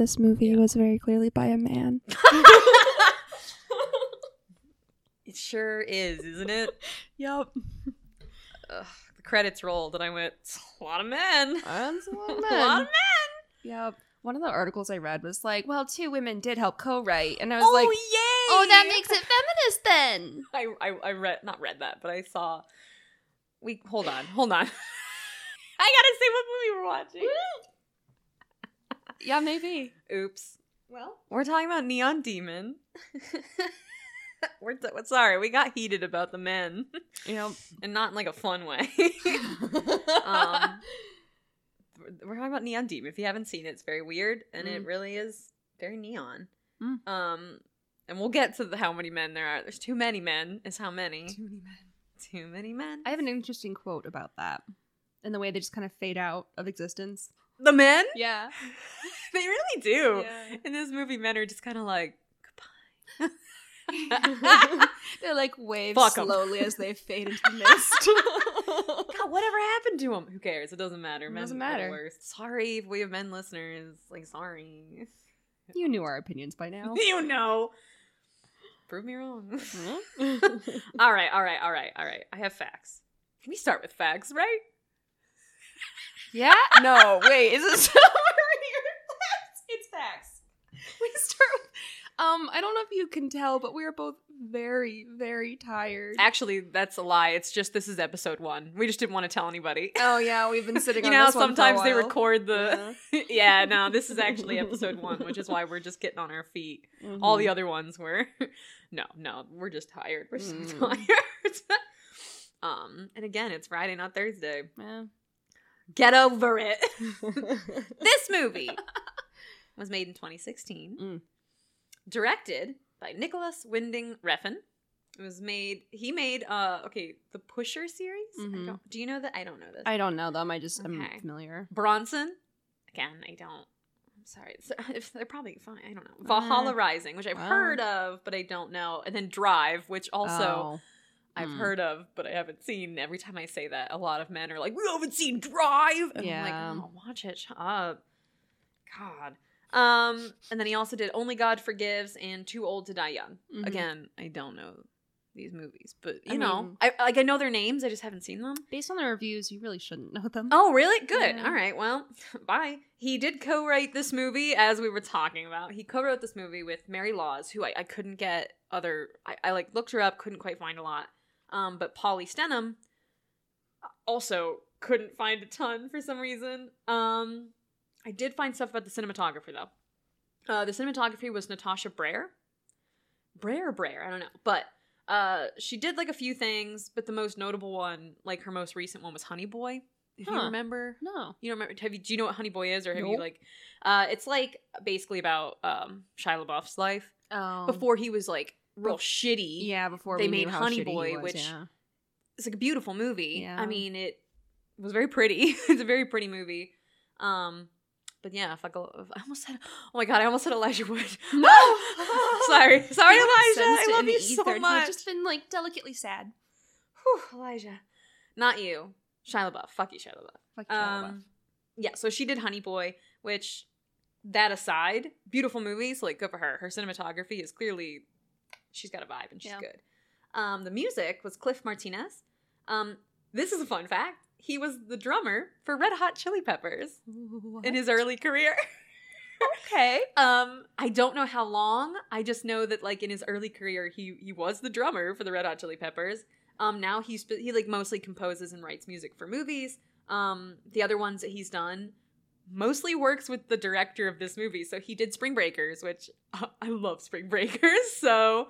this movie was very clearly by a man. It sure is, isn't it? Yep. Ugh, the credits rolled, and I went, "It's a lot of men. That's a lot of men. a lot of men. Yep. One of the articles I read was like, well, two women did help co-write. And I was like, oh, like, yay! oh, that makes it feminist then. I, I I read not read that, but I saw. We hold on, hold on. I gotta say what movie we're watching. Yeah, maybe. Oops. Well, we're talking about Neon Demon. we're t- sorry, we got heated about the men, Yep. and not in like a fun way. um, we're talking about Neon Demon. If you haven't seen it, it's very weird, and it Mm. really is very neon. Mm. Um, and we'll get to the, how many men there are. There's too many men. Is how many? Too many men. Too many men. I have an interesting quote about that. And the way they just kind of fade out of existence. The men. Yeah. they really do. Yeah. In this movie, men are just kind of like goodbye. They're like waves Fuck 'em. slowly as they fade into the mist. God, whatever happened to them? Who cares? It doesn't matter. It Men doesn't are matter. worst. Sorry if we have men listeners. Like, sorry. you knew our opinions by now. you know. Prove me wrong. All right, all right, all right, all right. I have facts. Can we start with facts, right? Yeah? No, wait, is this It's facts. we start with, um, I don't know if you can tell, but we are both very, very tired. Actually, that's a lie. It's just this is episode one. We just didn't want to tell anybody. oh yeah, we've been sitting you on know, how this one for a sometimes they record the. yeah, no, this is actually episode one, which is why we're just getting on our feet. Mhm. All the other ones were. no, no, we're just tired. We're so Mm. tired. um, and again, it's Friday, not Thursday. Yeah. Get over it. this movie was made in 2016, Mm. directed by Nicholas Winding Refn. It was made. He made. Uh, okay, the Pusher series. I Mhm. don't, do you know that? I don't know this. I don't know them. I just Okay. am familiar. Bronson. Again, I don't. I'm sorry. It's- they're probably fine. I don't know. Valhalla Uh, Rising, which I've heard of, but I don't know. And then Drive, which also Oh. I've Hmm. heard of, but I haven't seen. Every time I say that, a lot of men are like, "We haven't seen Drive." And Yeah. I'm like, "Oh, watch it. Shut up." God. Um, and then he also did Only God Forgives and Too Old to Die Young. Mhm. Again, I don't know these movies, but you I know, mean- I like I know their names. I just haven't seen them. Based on the reviews, you really shouldn't know them. Oh, really? Good. Yeah. All right. Well, bye. He did co-write this movie, as we were talking about. He co-wrote this movie with Mary Laws, who I, I couldn't get other. I, I like looked her up, couldn't quite find a lot. Um, but Polly Stenham also couldn't find a ton for some reason. Um, I did find stuff about the cinematographer though. Uh, the cinematography was Natasha Brer. Brer or Brer, I don't know, but uh, she did like a few things, but the most notable one, like her most recent one, was Honey Boy. If you remember, No. you don't remember? Have you? Do you know what Honey Boy is, or have you like? Uh, it's like basically about um Shia LaBeouf's life Oh. before he was like real shitty. yeah, before they we made Honey Boy, was, which- yeah. it's like a beautiful movie. Yeah. I mean, it was very pretty. it's a very pretty movie. Um, but yeah, if I I almost said, oh my god, I almost said Elijah Wood. No! sorry, sorry, You Elijah. I love you so ether, much. just been like delicately sad. Whew, Elijah, not you, Shia LaBeouf. Fuck you, Shia LaBeouf. Fuck Shia LaBeouf. Um, yeah, so she did Honey Boy, which that aside, beautiful movies, like good for her. Her cinematography is clearly she's got a vibe and she's Yeah. good. Um, the music was Cliff Martinez. Um, this is a fun fact. He was the drummer for Red Hot Chili Peppers in his early career. okay. um, I don't know how long. I just know that like in his early career, he he was the drummer for the Red Hot Chili Peppers. Um, now he's he like mostly composes and writes music for movies. Um, the other ones that he's done mostly works with the director of this movie. So he did Spring Breakers, which I love Spring Breakers. So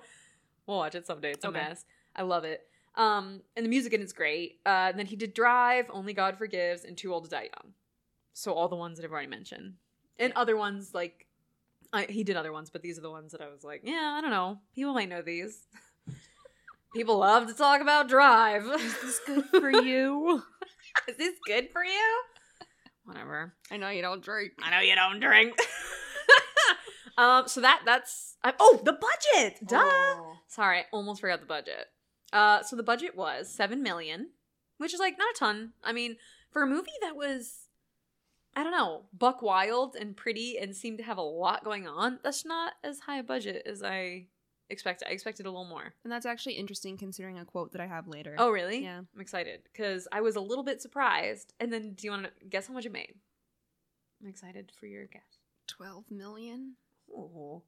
we'll watch it someday. It's a Okay. mess. I love it. Um, and the music in it's great. Uh, and then he did Drive, Only God Forgives, and Too Old to Die Young. So all the ones that I've already mentioned. And other ones like I, he did other ones, but these are the ones that I was like, yeah, I don't know. People might know these. People love to talk about Drive. Is this good for you? Is this good for you? Whatever. I know you don't drink. I know you don't drink. um, so that that's I, oh the budget. Duh. Oh. Sorry, I almost forgot the budget. Uh, so the budget was seven million, which is like not a ton. I mean, for a movie that was, I don't know, buck wild and pretty and seemed to have a lot going on, that's not as high a budget as I expected. I expected a little more. And that's actually interesting considering a quote that I have later. Oh, really? Yeah. I'm excited because I was a little bit surprised. And then, do you want to guess how much it made? I'm excited for your guess. 12 million? Oh,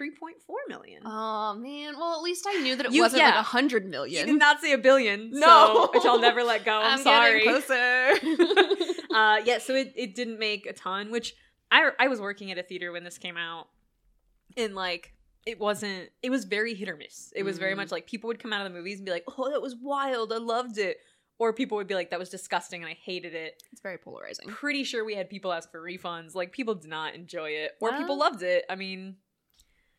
3.4 million. Oh, man. Well, at least I knew that it You- wasn't yeah. like a 100 you did not say a billion. No. So, which I'll never let go. I'm, I'm sorry. closer. uh, yeah, so it, it didn't make a ton, which I I was working at a theater when this came out, and like it wasn't. It was very hit or miss. It was very Mm. much like people would come out of the movies and be like, "Oh, that was wild. I loved it," or people would be like, "That was disgusting and I hated it." it's very polarizing. Pretty sure we had people ask for refunds. Like people did not enjoy it, or people Well- loved it. I mean,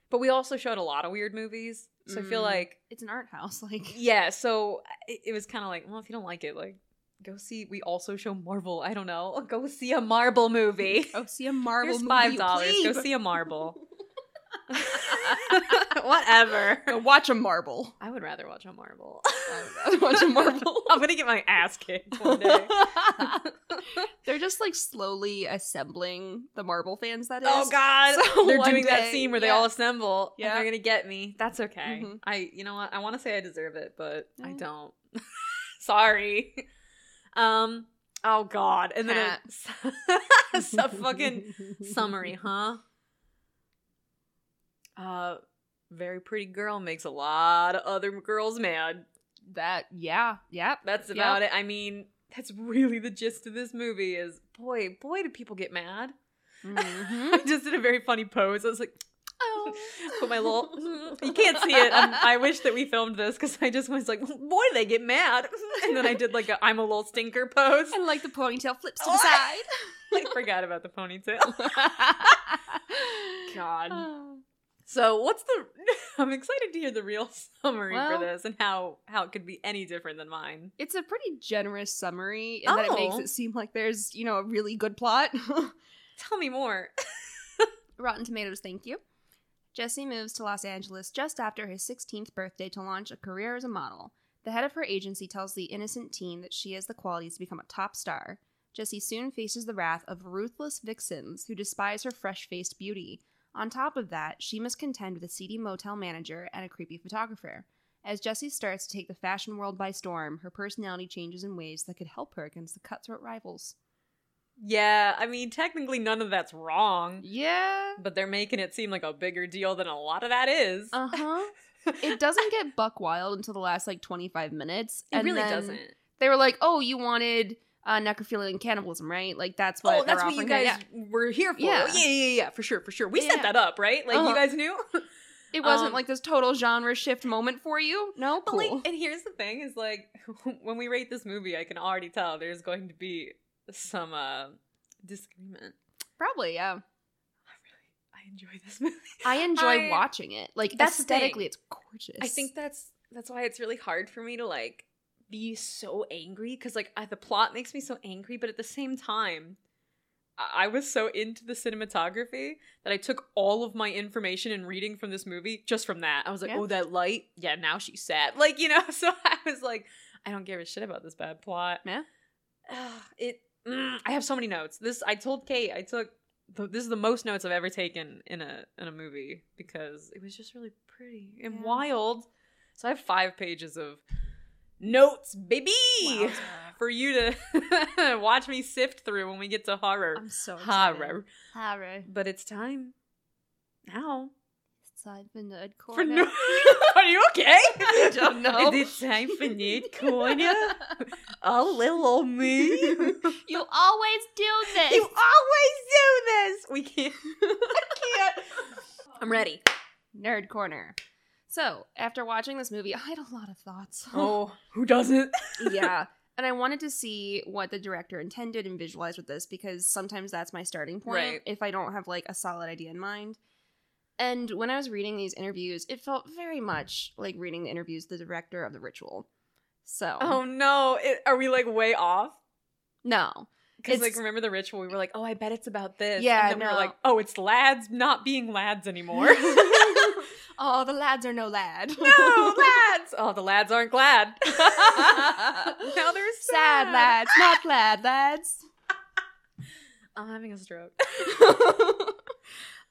but we also showed a lot of weird movies, so I feel Mm. like It's an art house. Like, yeah, so it, it was kind of like, well, if you don't like it, like, go see. We also show Marvel. I don't know. Go see a Marvel movie. go see a Marvel Here's movie. five dollars. Go see a Marvel. Whatever. Go watch a marble. I would rather watch a marble. I would rather watch a Marvel. I'm gonna get my ass kicked one day. They're just like slowly assembling the marble fans. That is. oh God! So they're one doing that scene where they all assemble. Yeah, Yeah. and they're gonna get me. That's okay. Mhm. I, you know what? I want to say I deserve it, but I don't. Sorry. Um. Oh God! And then Cat. it's a fucking summary, huh? Uh, very pretty girl makes a lot of other girls mad. That yeah, yep. That's Yep. about it. I mean, that's really the gist of this movie. Is boy, boy, do people get mad. Mhm. I just did a very funny pose. I was like, oh, put my little. You can't see it. Um, I wish that we filmed this because I just was like, boy, they get mad. And then I did like a I'm a little stinker pose. and like the ponytail flips to the Oh. side. I forgot about the ponytail. God. So what's the? I'm excited to hear the real summary Well- for this and how how it could be any different than mine. It's a pretty generous summary, and that it makes Oh. it seem like there's, you know, a really good plot. Tell me more. Rotten Tomatoes, thank you. Jesse moves to Los Angeles just after his 16th birthday to launch a career as a model. The head of her agency tells the innocent teen that she has the qualities to become a top star. Jesse soon faces the wrath of ruthless vixens who despise her fresh faced beauty. On top of that, she must contend with a seedy motel manager and a creepy photographer. As Jesse starts to take the fashion world by storm, her personality changes in ways that could help her against the cutthroat rivals. Yeah, I mean, technically none of that's wrong, Yeah. but they're making it seem like a bigger deal than a lot of that is. Uh huh. it doesn't get buck wild until the last like 25 minutes. it really doesn't. They were like, oh, you wanted uh, necrophilia and cannibalism, right? Like, that's what oh, that's what you guys here. were here for. Yeah. Yeah. yeah, yeah, yeah, for sure, for sure. We Yeah, set yeah. that up, right? Like Uh-huh. you guys knew. It wasn't um, like this total genre shift moment for you. No, But cool. like, and here's the thing: is like when we rate this movie, I can already tell there's going to be some uh disagreement. Probably, yeah. I enjoy this movie. I enjoy I- watching it. Like, aesthetically, it's gorgeous. I think that's that's why it's really hard for me to like be so angry because like I, the plot makes me so angry, but at the same time, I, I was so into the cinematography that I took all of my information and reading from this movie just from that. I was like, Yeah. oh, that light, yeah, now she's sad, like you know. So I was like, I don't give a shit about this bad plot. Yeah. Ugh, it. mm, I have so many notes. This I told Kate I took. This is the most notes I've ever taken in a in a movie because it was just really pretty and Yeah. wild. So I have five pages of notes, baby, for you to watch me sift through when we get to horror. I'm so excited. Horror. Horror. But it's time now It's time for nerd for corner. no- Are you okay? I don't know. Is it time for nerd corner? oh, little old me. you always do this. You always do this. We can't. I can't. I'm ready. Nerd corner. So, after watching this movie, I had a lot of thoughts. Oh, who doesn't? yeah. And I wanted to see what the director intended and visualized with this because sometimes that's my starting point Right. if I don't have like a solid idea in mind. And when I was reading these interviews, it felt very much like reading the interviews the director of The Ritual. So, Oh no, it, are we like way off? no. Because like remember the ritual? We were like, oh, I bet it's about this. Yeah, and then we no. were like, oh, it's lads not being lads anymore. Oh, the lads are no lad. no lads. Oh, the lads aren't glad. now they're sad. Sad lads, not glad lads. I'm having a stroke.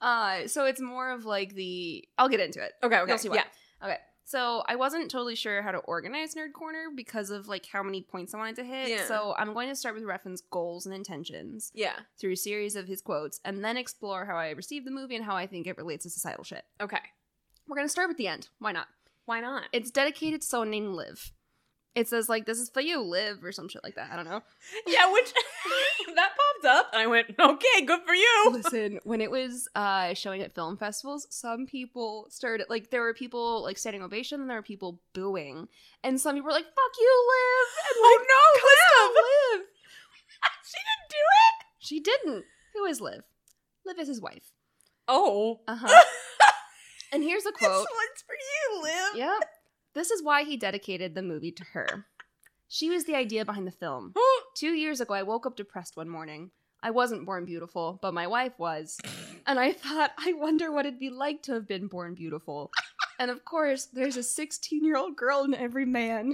uh, so it's more of like the. I'll get into it. Okay, okay, You'll see why. yeah. Okay. So I wasn't totally sure how to organize Nerd Corner because of like how many points I wanted to hit. Yeah. So I'm going to start with Refn's goals and intentions Yeah. through a series of his quotes, and then explore how I received the movie and how I think it relates to societal shit. Okay. We're gonna start with the end. Why not? Why not? It's dedicated to someone named Liv. It says like this is for you, Liv, or some shit like that. I don't know. yeah, which that popped up, and I went, okay, good for you. Listen, when it was uh showing at film festivals, some people started like there were people like standing ovation and there were people booing. And some people were like, fuck you, Liv! And like, oh no, Liv! Liv! she didn't do it. She didn't. Who is Liv? Liv is his wife. Oh. Uh-huh. And here's a quote. This one's for you, Liv. Yep. This is why he dedicated the movie to her. She was the idea behind the film. Oh. Two years ago, I woke up depressed one morning. I wasn't born beautiful, but my wife was. And I thought, I wonder what it'd be like to have been born beautiful. And of course, there's a 16 year old girl in every man.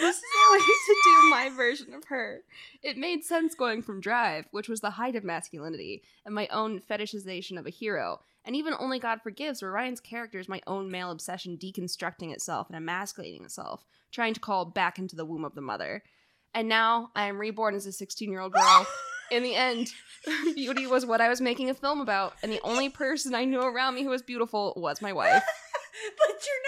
This is how I used to do my version of her. It made sense going from Drive, which was the height of masculinity, and my own fetishization of a hero, and even Only God Forgives, where Ryan's character is my own male obsession deconstructing itself and emasculating itself, trying to call back into the womb of the mother. And now I am reborn as a 16 year old girl. In the end, beauty was what I was making a film about, and the only person I knew around me who was beautiful was my wife. But you're.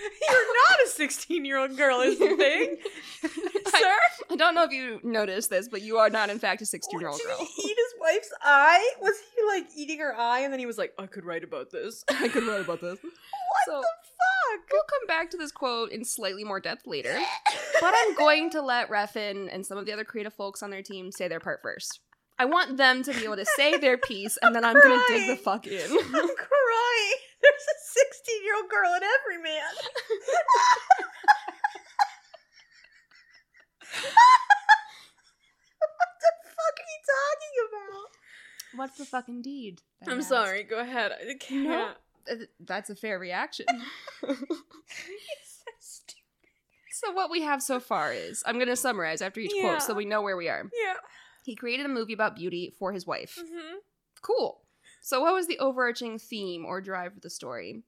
You're not a 16 year old girl, is the thing. Sir? I don't know if you noticed this, but you are not, in fact, a 16 year old Did girl. he eat his wife's eye? Was he like eating her eye and then he was like, I could write about this? I could write about this. What So- the fuck? We'll come back to this quote in slightly more depth later, but I'm going to let Refn and some of the other creative folks on their team say their part first. I want them to be able to say their piece, and then I'm gonna dig the fuck in. I'm crying. There's a 16 year old girl in every man. what the fuck are you talking about? What's the fucking deed? I'm asked. sorry. Go ahead. I can't. No. That's a fair reaction. so what we have so far is I'm gonna summarize after each Yeah. quote so we know where we are. yeah. He created a movie about beauty for his wife. Mm-hmm. Cool. So, what was the overarching theme or drive for the story?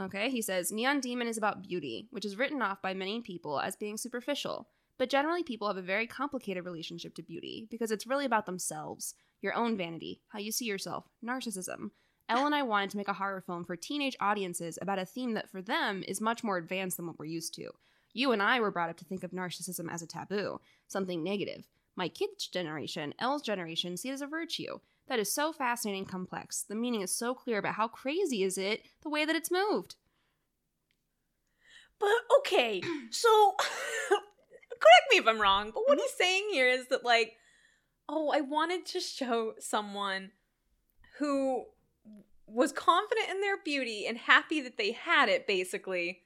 Okay, he says Neon Demon is about beauty, which is written off by many people as being superficial. But generally, people have a very complicated relationship to beauty because it's really about themselves, your own vanity, how you see yourself, narcissism. Elle and I wanted to make a horror film for teenage audiences about a theme that for them is much more advanced than what we're used to. You and I were brought up to think of narcissism as a taboo, something negative. My kids' generation, Elle's generation, see it as a virtue. That is so fascinating and complex. The meaning is so clear, but how crazy is it the way that it's moved? But okay, so correct me if I'm wrong, but what mm-hmm. he's saying here is that like, oh, I wanted to show someone who was confident in their beauty and happy that they had it, basically,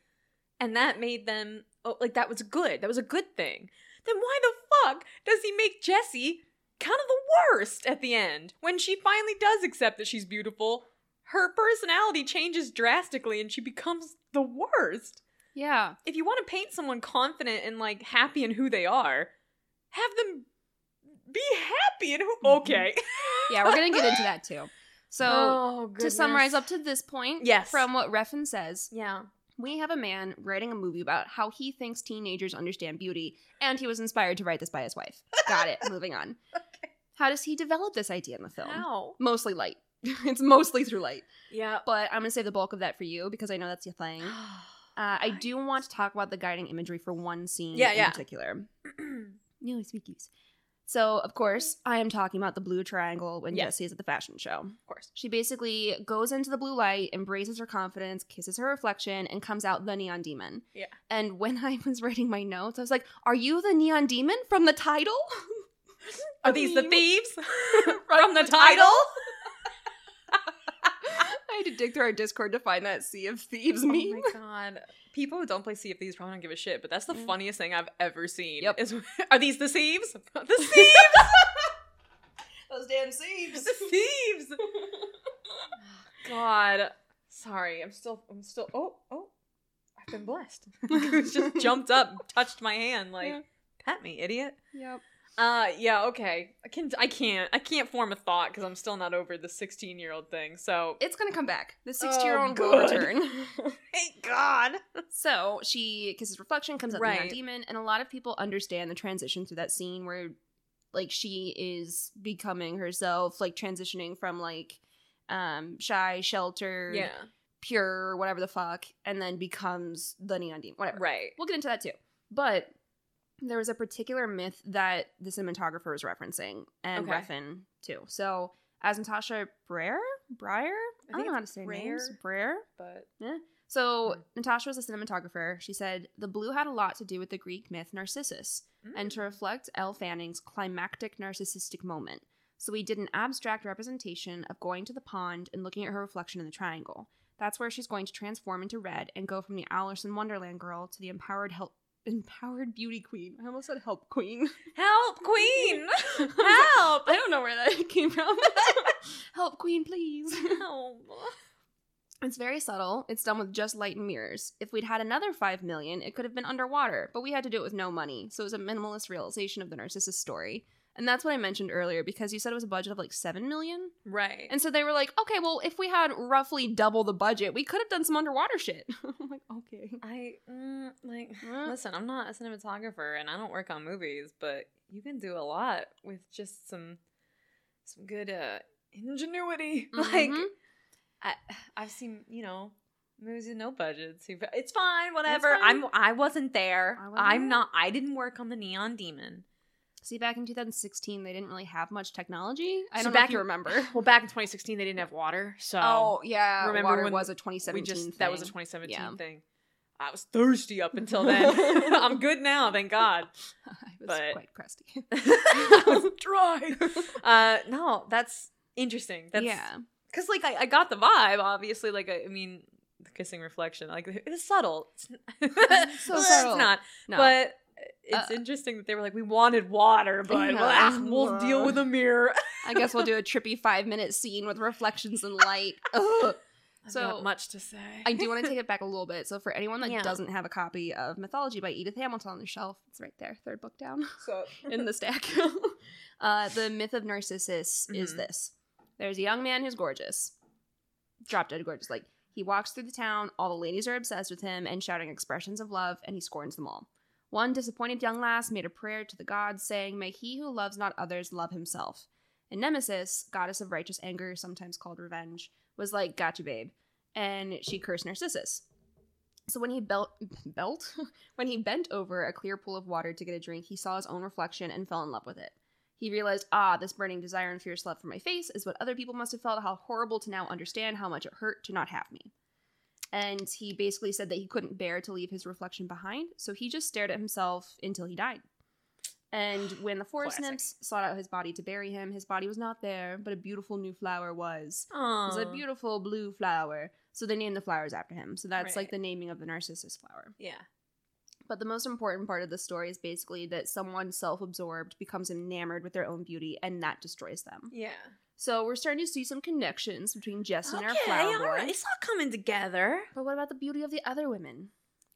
and that made them oh, like that was good. That was a good thing. Then why the fuck does he make Jesse kind of the worst at the end when she finally does accept that she's beautiful? Her personality changes drastically and she becomes the worst Yeah. if you want to paint someone confident and like happy in who they are, have them be happy in who. Mm-hmm. Okay. Yeah, we're going to get into that too. So, oh, to summarize up to this point, Yes. from what Refn says, yeah, we have a man writing a movie about how he thinks teenagers understand beauty, and he was inspired to write this by his wife. Got it. Moving on. Okay. How does he develop this idea in the film? how? Mostly light. it's mostly through light. Yeah. But I'm going to save the bulk of that for you because I know that's your thing. Uh, I do want to talk about the guiding imagery for one scene Yeah, in yeah. particular. No, goose. So, of course, I am talking about the blue triangle when. Jesse is at the fashion show. Of course. She basically goes into the blue light, embraces her confidence, kisses her reflection, and comes out the neon demon. Yeah. And when I was writing my notes, I was like, Are you the neon demon from the title? Are these the thieves From the title? I had to dig through our Discord to find that Sea of Thieves meme. Oh my god. People who don't play Sea of Thieves probably don't give a shit, but that's the Mm. funniest thing I've ever seen. Yep. Is, are these the thieves? The thieves! Those damn Thieves. the thieves! God. Sorry, I'm still I'm still oh oh I've been blessed. Goose just jumped up, touched my hand like Yeah. pat me, idiot. Yep. Uh yeah, okay. I can I can't I can't form a thought because I'm still not over the 16 year old thing. So It's gonna come back. The 16 year old Oh, will return. thank God. So she kisses reflection, comes out the neon Right. demon, and a lot of people understand the transition through that scene where like she is becoming herself, like transitioning from like um shy, sheltered, Yeah. pure, whatever the fuck, and then becomes the neon demon. Whatever. Right. We'll get into that too. But there was a particular myth that the cinematographer was referencing, and Okay. Refn too. So as Natasha Braier, Braier, I, don't know how to say Braier. names. Braier. But yeah. So Hmm. Natasha was a cinematographer. She said the blue had a lot to do with the Greek myth Narcissus, and Mm. to reflect Elle Fanning's climactic narcissistic moment. So we did an abstract representation of going to the pond and looking at her reflection in the triangle. That's where she's going to transform into red and go from the Alice in Wonderland girl to the empowered help empowered beauty queen. I almost said help queen. Help, Queen! Help! I don't know where that came from. help queen, please. Help! It's very subtle. It's done with just light and mirrors. If we'd had another 5 million, it could have been underwater, but we had to do it with no money. So it was a minimalist realization of the Narcissus story. And that's what I mentioned earlier because you said it was a budget of like 7 million. Right. And so they were like, okay, well, if we had roughly double the budget, we could have done some underwater shit. I'm like, okay. I mm, like Uh. listen. I'm not a cinematographer, and I don't work on movies, but you can do a lot with just some some good uh ingenuity. Like Mhm. I, I've seen, you know, movies with no budgets. It's fine, whatever. fine. I'm I wasn't there. I wasn't I'm there. not. I didn't work on the Neon Demon. See, back in 2016, they didn't really have much technology. I So don't know back if you remember. Well, back in 2016, they didn't have water, so Oh, yeah. Remember Water when was a we 2017 just that was a 2017 Yeah. thing. I was thirsty up until then. I'm good now, thank God. I was But- quite crusty. I was dry. Uh, no, that's interesting. That's, yeah. because like I, I got the vibe. Obviously, like I, I mean, the kissing reflection, like it's subtle. It's, So it's subtle. not, No. but it's Uh, interesting that they were like, we wanted water, but Yeah. ah, we'll deal with a mirror. I guess we'll do a trippy five minute scene with reflections and light. Ugh. I've So, much to say. I do want to take it back a little bit. So, for anyone that Yeah. doesn't have a copy of Mythology by Edith Hamilton on the shelf, it's right there, third book down so in the stack. uh, the myth of Narcissus is Mhm. this there's a young man who's gorgeous, drop dead gorgeous. Like, he walks through the town, all the ladies are obsessed with him and shouting expressions of love, and he scorns them all. One disappointed young lass made a prayer to the gods, saying, May he who loves not others love himself. And Nemesis, goddess of righteous anger, sometimes called revenge, was like, Gotcha, babe. And she cursed Narcissus. So when he belt, belt? when he bent over a clear pool of water to get a drink, he saw his own reflection and fell in love with it. He realized, ah, this burning desire and fierce love for my face is what other people must have felt. How horrible to now understand how much it hurt to not have me. And he basically said that he couldn't bear to leave his reflection behind, so he just stared at himself until he died. And when the forest Classic. nymphs sought out his body to bury him, his body was not there, but a beautiful new flower was. Aww. It was a beautiful blue flower. So they named the flowers after him. So that's like the naming of the narcissus flower. Yeah. But the most important part of the story is basically that someone self absorbed becomes enamored with their own beauty and that destroys them. Yeah. So we're starting to see some connections between Jess and our flower boy. right. It's all coming together. But what about the beauty of the other women?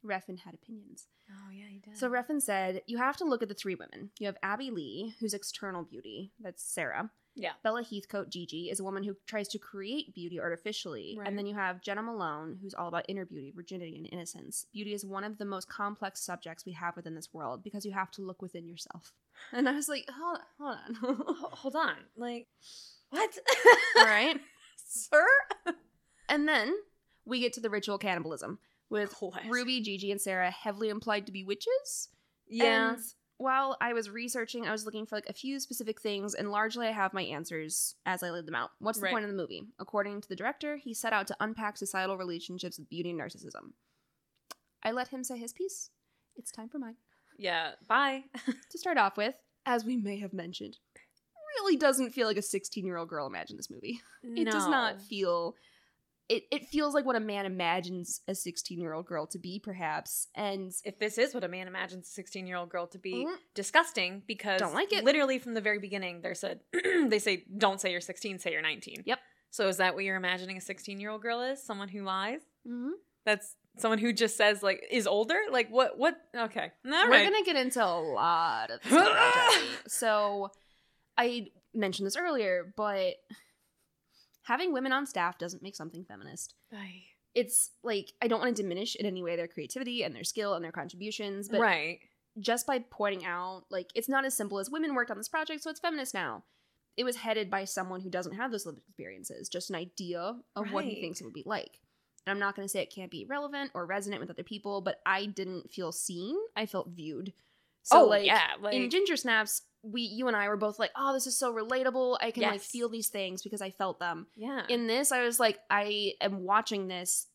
Refn had opinions. Oh yeah, he did. So Refn said, You have to look at the three women. You have Abbey Lee, who's external beauty, that's Sarah. yeah. Bella Heathcote Gigi is a woman who tries to create beauty artificially. Right. And then you have Jena Malone, who's all about inner beauty, virginity, and innocence. Beauty is one of the most complex subjects we have within this world because you have to look within yourself. And I was like, hold, hold on. Hold on. Like what? all right. sir. And then we get to the ritual cannibalism with Classic. Ruby, Gigi, and Sarah heavily implied to be witches. Yeah. And while I was researching, I was looking for like a few specific things, and largely I have my answers as I laid them out. What's the Right. point of the movie? According to the director, he set out to unpack societal relationships with beauty and narcissism. I let him say his piece. It's time for mine. Yeah. Bye. To start off with, as we may have mentioned, really doesn't feel like a 16 year old girl imagined this movie. It does not feel. It, it feels like what a man imagines a 16 year old girl to be, perhaps. And If this is what a man imagines a 16 year old girl to be, Mm. disgusting because Don't like it. literally from the very beginning, they said, they say, don't say you're 16, say you're 19. Yep. So is that what you're imagining a 16 year old girl is? Someone who lies? Mhm. That's someone who just says, like, is older? Like, what? What? Okay. All we're right. gonna get into a lot of stuff. So I mentioned this earlier, but having women on staff doesn't make something feminist. Ay. It's like I don't want to diminish in any way their creativity and their skill and their contributions, but right. just by pointing out like it's not as simple as women worked on this project, so it's feminist now. It was headed by someone who doesn't have those lived experiences, just an idea of what he thinks it would be like. And I'm not going to say it can't be relevant or resonant with other people, but I didn't feel seen. I felt viewed. So oh, like yeah. Like, in Ginger Snaps, we you and I were both like, "Oh, this is so relatable. I can like feel these things because I felt them." yeah. In this, I was like, I am watching this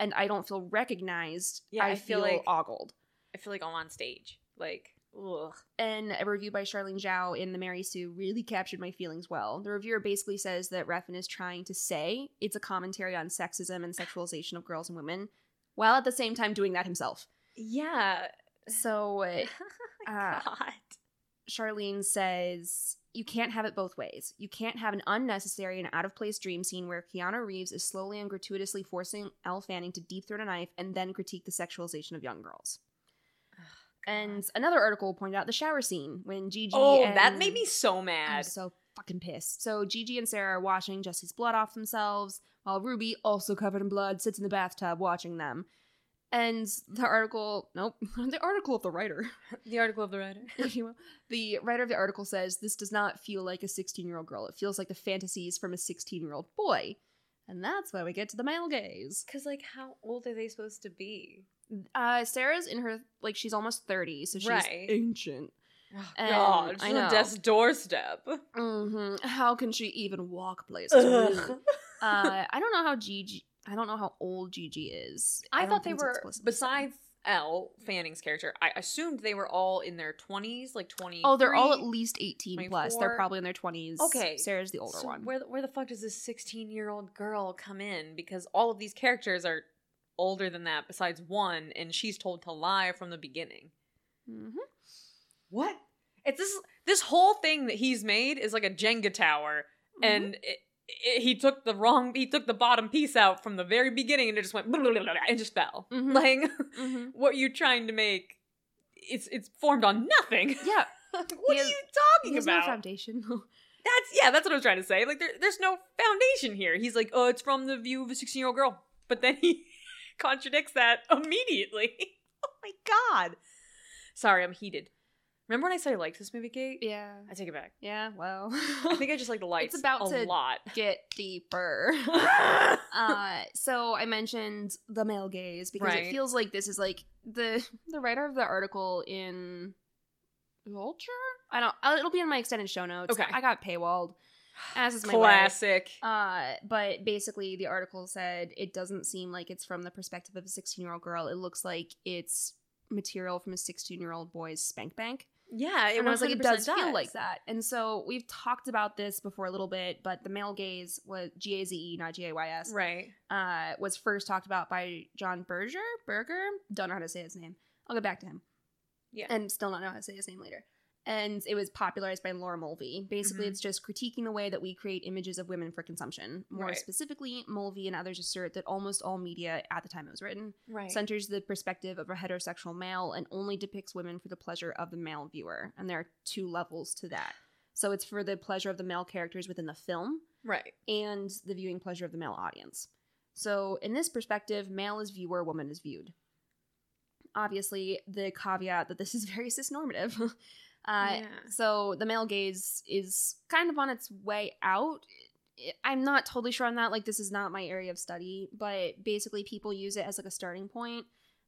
and I don't feel recognized. Yeah, I, I feel feel, like- ogled. I feel like I'm on stage. Like, ugh. And a review by Charlene Zhao in The Mary Sue really captured my feelings well. The reviewer basically says that Refn is trying to say it's a commentary on sexism and sexualization of girls and women, while at the same time doing that himself. Yeah. So uh, God. Charlene says, You can't have it both ways. You can't have an unnecessary and out of place dream scene where Keanu Reeves is slowly and gratuitously forcing Elle Fanning to deep throat a knife and then critique the sexualization of young girls. And another article pointed out the shower scene when Gigi. oh, and- that made me so mad. I'm mad. so fucking pissed. So Gigi and Sarah are washing Jesse's blood off themselves, while Ruby, also covered in blood, sits in the bathtub watching them. And the article, nope, the article of the writer, the article of the writer. if you will, the writer of the article says this does not feel like a 16 year old girl. It feels like the fantasies from a 16 year old boy. And that's why we get to the male gaze. Because, like, how old are they supposed to be? Uh, Sarah's in her, like, she's almost 30, so she's Right. ancient. Oh, And God, she's on death's doorstep. hmm How can she even walk places? Uh, I don't know how Gigi. I don't know how old Gigi is. I, don't thought they were besides Elle Fanning's character. I assumed they were all in their twenties, like twenty. Oh, they're all at least eighteen plus. They're probably in their twenties. Okay, Sarah's the older so one. Where the- where the fuck does this sixteen year old girl come in? Because all of these characters are older than that, besides one, and she's told to lie from the beginning. hmm What? It's this this whole thing that he's made is like a Jenga tower, Mm-hmm. and it, he took the wrong he took the bottom piece out from the very beginning, and it just went and just fell. Mhm. Like hmm what you're trying to make, it's it's formed on nothing. Yeah, what He are you talking there's no about? foundation. That's yeah, that's what I was trying to say. Like there, there's no foundation here. He's like, oh, it's from the view of a 16 year old girl, but then he contradicts that immediately. oh my god. Sorry, I'm heated. Remember when I said I liked this movie, Kate? yeah, I take it back. yeah. Well, I think I just like the lights it's about a to- lot. get deeper. uh, so I mentioned the male gaze because Right. it feels like this is like the the writer of the article in Vulture. I don't. uh, It'll be in my extended show notes. Okay. I got paywalled, as is my way. Classic. Uh, but basically, the article said it doesn't seem like it's from the perspective of a 16 year old girl. It looks like it's material from a 16 year old boy's spank bank. Yeah, it and I was like, it 100% does, feel like that. And so we've talked about this before a little bit, but the male gaze was G A Z E, not G A Y S. Right. Uh, was first talked about by John Berger. Berger, don't know how to say his name. I'll get back to him. Yeah. and still not know how to say his name later. And it was popularized by Laura Mulvey. Basically, Mhm. it's just critiquing the way that we create images of women for consumption. More Right. specifically, Mulvey and others assert that almost all media at the time it was written Right. centers the perspective of a heterosexual male and only depicts women for the pleasure of the male viewer. And there are two levels to that. So it's for the pleasure of the male characters within the film right. and the viewing pleasure of the male audience. So in this perspective, male is viewer, woman is viewed. Obviously, the caveat that this is very cisnormative. Uh, Yeah. So the male gaze is kind of on its way out. I'm not totally sure on that. Like, this is not my area of study, but basically, people use it as like a starting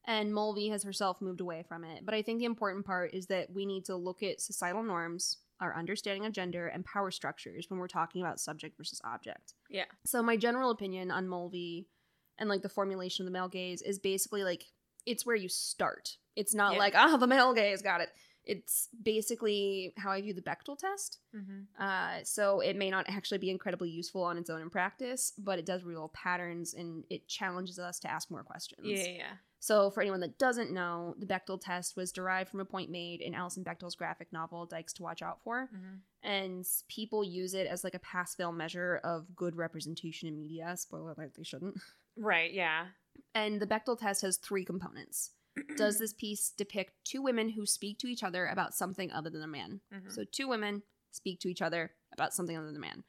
and Mulvey has herself moved away from it. But I think the important part is that we need to look at societal norms, our understanding of gender, and power structures when we're talking about subject versus object. Yeah. So my general opinion on Mulvey and like the formulation of the male gaze is basically like it's where you start. It's not Yeah. like, ah, the male gaze got it. It's basically how I view the Bechdel test. Mm-hmm. Uh, so it may not actually be incredibly useful on its own in practice, but it does reveal patterns and it challenges us to ask more questions. Yeah, yeah. So for anyone that doesn't know, the Bechdel test was derived from a point made in Alison Bechdel's graphic novel Dykes to Watch Out For, Mhm. and people use it as like a pass-fail measure of good representation in media. Spoiler alert, they shouldn't. Right, yeah. And the Bechtel test has three components. Does this piece depict two women who speak to each other about something other than a man? Mhm. So two women speak to each other about something other than a man.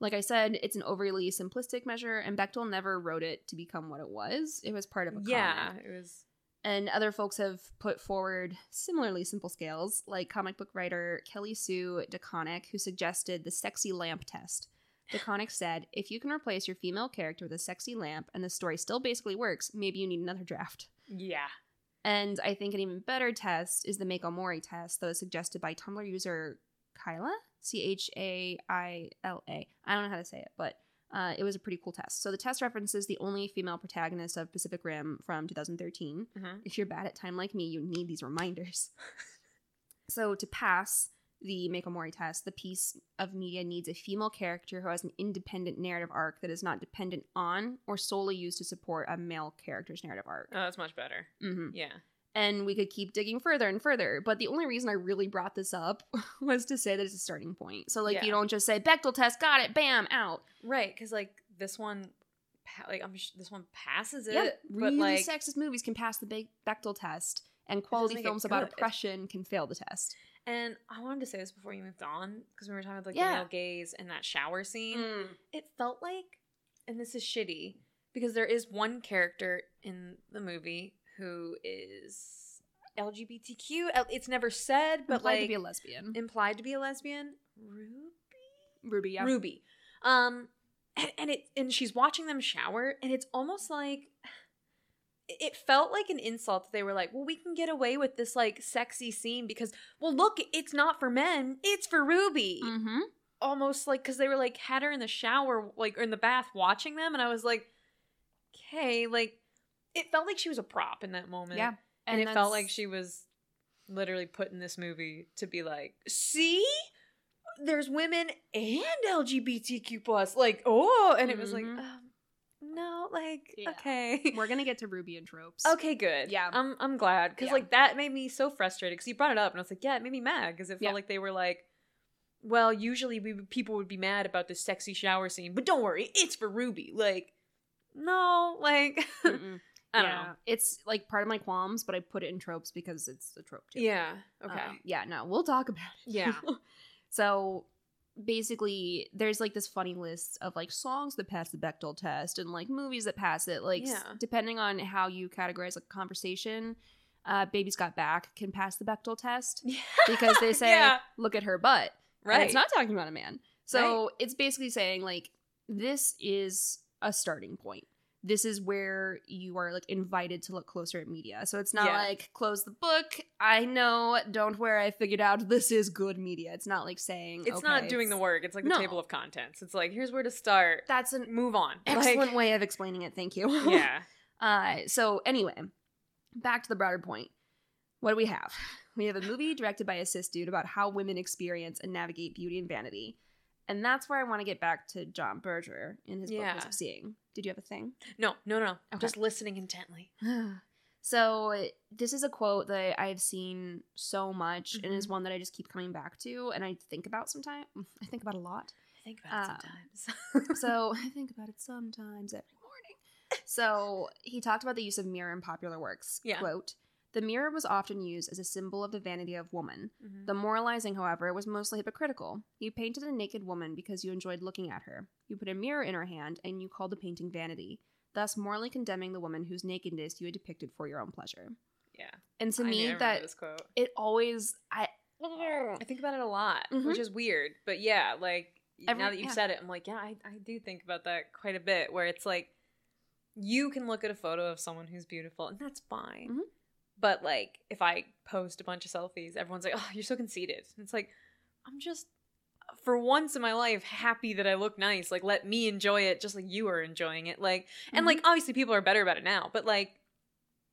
Like I said, it's an overly simplistic measure, and Bechdel never wrote it to become what it was. It was part of a yeah, comic. it was. And other folks have put forward similarly simple scales, like comic book writer Kelly Sue DeConnick, who suggested the sexy lamp test. DeConnick said, if you can replace your female character with a sexy lamp and the story still basically works, maybe you need another draft. Yeah. And I think an even better test is the Mako Mori test that was suggested by Tumblr user Kyla, C H A I L A. I don't know how to say it, but uh, it was a pretty cool test. So the test references the only female protagonist of Pacific Rim from 2013. Mhm. If you're bad at time like me, you need these reminders. so to pass the Mako Mori test, the piece of media needs a female character who has an independent narrative arc that is not dependent on or solely used to support a male character's narrative arc. Oh, that's much better. hmm Yeah. and we could keep digging further and further. But the only reason I really brought this up was to say that it's a starting point. So like Yeah. you don't just say Bechdel test, got it, bam, out. Right, because like this one, like I'm sh- this one passes it, Yeah, but really like sexist movies can pass the Bechdel test, and quality films about oppression can fail the test. And I wanted to say this before you moved on because we were talking about like Yeah. the male gaze and that shower scene. It felt like, and this is shitty because there is one character in the movie who is LGBTQ. It's never said, but Implied like to be a lesbian. implied to be a lesbian. Ruby. Ruby, yeah. Ruby. Um, and, and it and she's watching them shower, and it's almost like it felt like an insult that they were like, well, we can get away with this like sexy scene because, well, look, it's not for men, it's for Ruby. Mm-hmm. Almost like because they were like had her in the shower, like or in the bath watching them, and I was like, okay, like it felt like she was a prop in that moment. Yeah, and, it felt like she was literally put in this movie to be like, see, there's women and LGBTQ plus, like, oh, and it was like, Mhm. No, like, Yeah. okay, We're gonna get to Ruby and tropes. okay, good, Yeah. I'm I'm glad because Yeah. like that made me so frustrated because you brought it up and I was like, yeah, it made me mad because it felt Yeah. like they were like. Well, usually we people would be mad about this sexy shower scene, but don't worry, it's for Ruby. Like, no, like, I don't yeah. know. It's like part of my qualms, but I put it in tropes because it's a trope too. Yeah. Okay. Um, yeah, no, we'll talk about it. Yeah. so basically, there's like this funny list of like songs that pass the Bechdel test and like movies that pass it. Like, Yeah. depending on how you categorize a conversation, uh, Baby's Got Back can pass the Bechdel test because they say, Yeah. look at her butt. And right. it's not talking about a man. So it's basically saying, like, this is a starting point. This is where you are like invited to look closer at media. So it's not Yeah. like close the book. I know, don't worry, I figured out this is good media. It's not like saying It's okay, not doing the work. It's like the No. table of contents. It's like here's where to start. That's an Move on. excellent Like, way of explaining it. Thank you. yeah. Uh, so anyway, back to the broader point. What do we have? We have a movie directed by a cis dude about how women experience and navigate beauty and vanity. And that's where I want to get back to John Berger in his book Yeah. Ways of Seeing. Did you have a thing? No, no, no. I'm Okay. just listening intently. so this is a quote that I've seen so much and is one that I just keep coming back to and I think about sometimes. I think about a lot. I think about it Um, sometimes. so I think about it sometimes every morning. So he talked about the use of mirror in popular works. Yeah. Quote, the mirror was often used as a symbol of the vanity of woman. Mhm. The moralizing, however, was mostly hypocritical. You painted a naked woman because you enjoyed looking at her. You put a mirror in her hand and you called the painting vanity, thus morally condemning the woman whose nakedness you had depicted for your own pleasure. yeah. And to I me, that it always I I think about it a lot, Mhm. which is weird. But yeah, like Every- now that you've yeah. said it, I'm like, yeah, I, I do think about that quite a bit. Where it's like, you can look at a photo of someone who's beautiful, and that's fine. Mhm. But like, if I post a bunch of selfies, everyone's like, "Oh, you're so conceited." And it's like, I'm just, for once in my life, happy that I look nice. Like, let me enjoy it, just like you are enjoying it. Like, and like, obviously, people are better about it now, but like,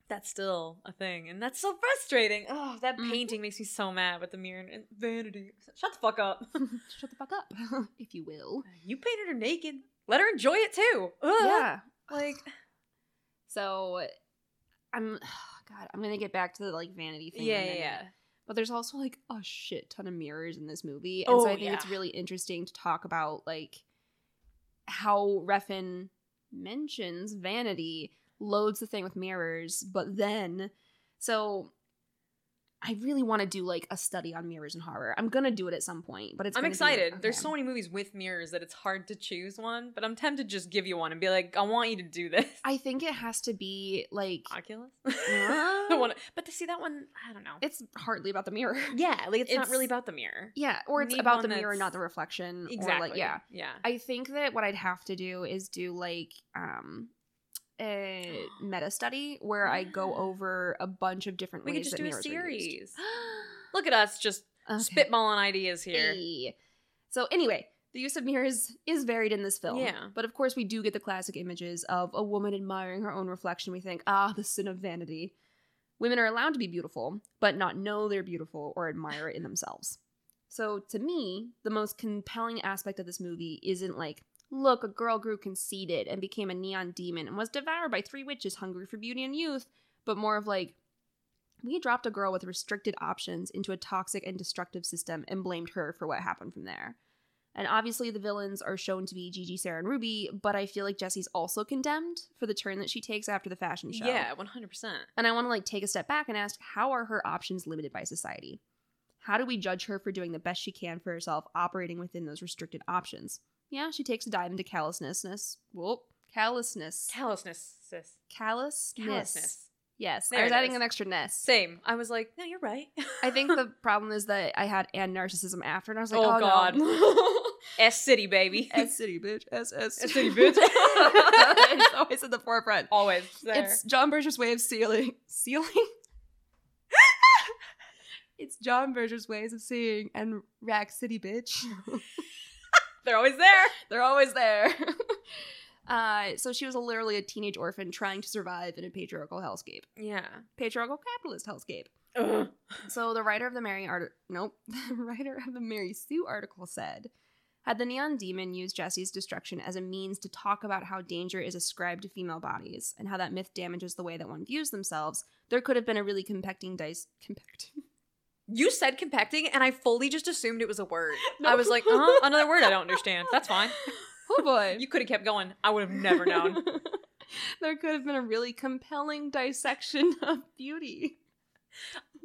that's still a thing, and that's so frustrating. Oh, that Mhm. painting makes me so mad with the mirror and vanity. Shut the fuck up. Shut the fuck up, if you will. you painted her naked. Let her enjoy it too. Ugh. Yeah. Like, So, I'm. God, I'm gonna get back to the like vanity thing. yeah, yeah, yeah. But there's also like a shit ton of mirrors in this movie, and so Oh, I think it's really interesting to talk about like how Refn mentions vanity, loads the thing with mirrors, but then so I really want to do like a study on mirrors and horror. I'm gonna do it at some point, but it's I'm excited. There's so many movies with mirrors that it's hard to choose one, but I'm tempted to just give you one and be like, I want you to do this. I think it has to be like Oculus. One, but to see that one, I don't know. it's hardly about the mirror. yeah, like it's, not really about the mirror. Yeah, or it's about the mirror, not the reflection. Exactly. Or like, yeah. yeah. I think that what I'd have to do is do like um a meta study where I go over a bunch of different we ways could just that do a mirrors are used. series. Look at us, just Okay. spitballing ideas here. Hey. So anyway, the use of mirrors is varied in this film. Yeah. But of course we do get the classic images of a woman admiring her own reflection. We think, ah, the sin of vanity. Women are allowed to be beautiful, but not know they're beautiful or admire it in themselves. So to me, the most compelling aspect of this movie isn't like, look, a girl grew conceited and became a neon demon and was devoured by three witches hungry for beauty and youth, but more of like, we dropped a girl with restricted options into a toxic and destructive system and blamed her for what happened from there. And obviously, the villains are shown to be Gigi, Sarah, and Ruby, but I feel like Jesse's also condemned for the turn that she takes after the fashion show. Yeah, 100%. And I want to like take a step back and ask how are her options limited by society? How do we judge her for doing the best she can for herself, operating within those restricted options? Yeah, she takes a dive into callousness. Whoop. Callousness. Callousness, sis. Callousness. Callousness. Yes. There I was adding is. an extra ness. Same. I was like, no, you're right. I think the problem is that I had and narcissism after, and I was like, oh, oh, God. no. S City, baby. S City, bitch. S S S City, bitch. it's always at the forefront. Always there. It's John Berger's way of sealing. Sealing? it's John Berger's ways of seeing and Rack City, bitch. They're always there. They're always there. uh, so she was literally a teenage orphan trying to survive in a patriarchal hellscape. Yeah. Patriarchal capitalist hellscape. Ugh. So the writer of the Mary art nope, the writer of the Mary Sue article said, had the neon demon used Jesse's destruction as a means to talk about how danger is ascribed to female bodies and how that myth damages the way that one views themselves, there could have been a really compacting dice compacting. You said compacting, and I fully just assumed it was a word. No. I was like, uh huh, another word I don't understand. That's fine. Oh boy. You could have kept going. I would have never known. there could have been a really compelling dissection of beauty.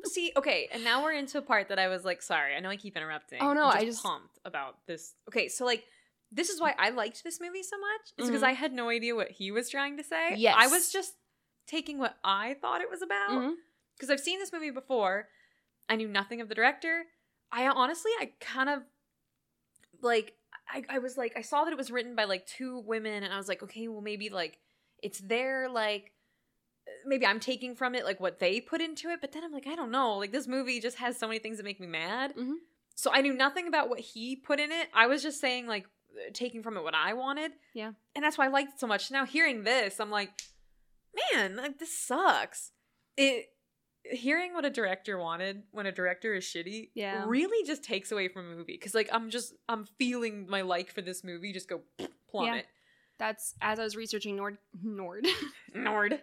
See, okay, and now we're into a part that I was like, sorry, I know I keep interrupting. Oh, no, I'm I just- pumped about this. Okay, so like, this is why I liked this movie so much. It's because Mhm. I had no idea what he was trying to say. Yes. I was just taking what I thought it was about. Because I've seen this movie before. I knew nothing of the director. I honestly, I kind of like, I, I was like, I saw that it was written by like two women, and I was like, okay, well, maybe like it's their like, maybe I'm taking from it like what they put into it, but then I'm like, I don't know. Like, this movie just has so many things that make me mad. Mhm. So I knew nothing about what he put in it. I was just saying, like, taking from it what I wanted. Yeah. And that's why I liked it so much. Now, hearing this, I'm like, man, like, this sucks. It hearing what a director wanted when a director is shitty Yeah. really just takes away from a movie because like i'm just i'm feeling my like for this movie just go plummet That's as I was researching Nord Nord. nord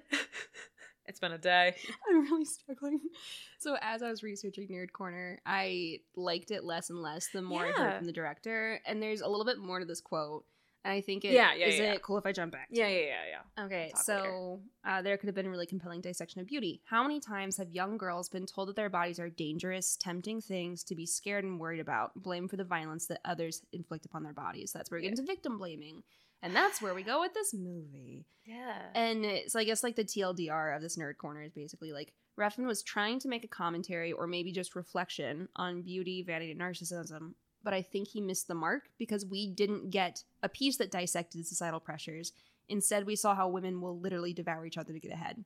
it's been a day I'm really struggling. So as I was researching Nerd Corner, I liked it less and less the more I heard from the director. And there's a little bit more to this quote. And I think it Yeah, yeah, is yeah. it cool if I jump back? yeah yeah yeah yeah Okay, Talk so uh, there could have been a really compelling dissection of beauty. How many times have young girls been told that their bodies are dangerous, tempting things to be scared and worried about, blamed for the violence that others inflict upon their bodies? That's where we get into victim blaming. And that's where we go with this movie. yeah And so I guess like the TLDR of this nerd corner is basically like Refn was trying to make a commentary or maybe just reflection on beauty, vanity, and narcissism, but I think he missed the mark because we didn't get a piece that dissected societal pressures Instead, we saw how women will literally devour each other to get ahead.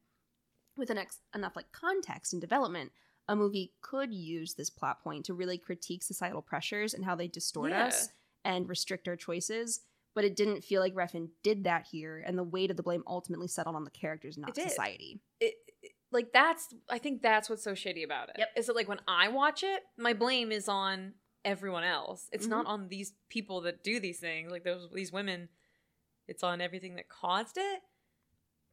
With an ex- enough like context and development, a movie could use this plot point to really critique societal pressures and how they distort Yeah. us and restrict our choices. But it didn't feel like Refn did that here, and the weight of the blame ultimately settled on the characters, not It society. it, it- like that's I think that's what's so shitty about it. Yep. Is that like when I watch it, my blame is on everyone else. It's not Mm-hmm. on these people that do these things, like those these women. It's on everything that caused it.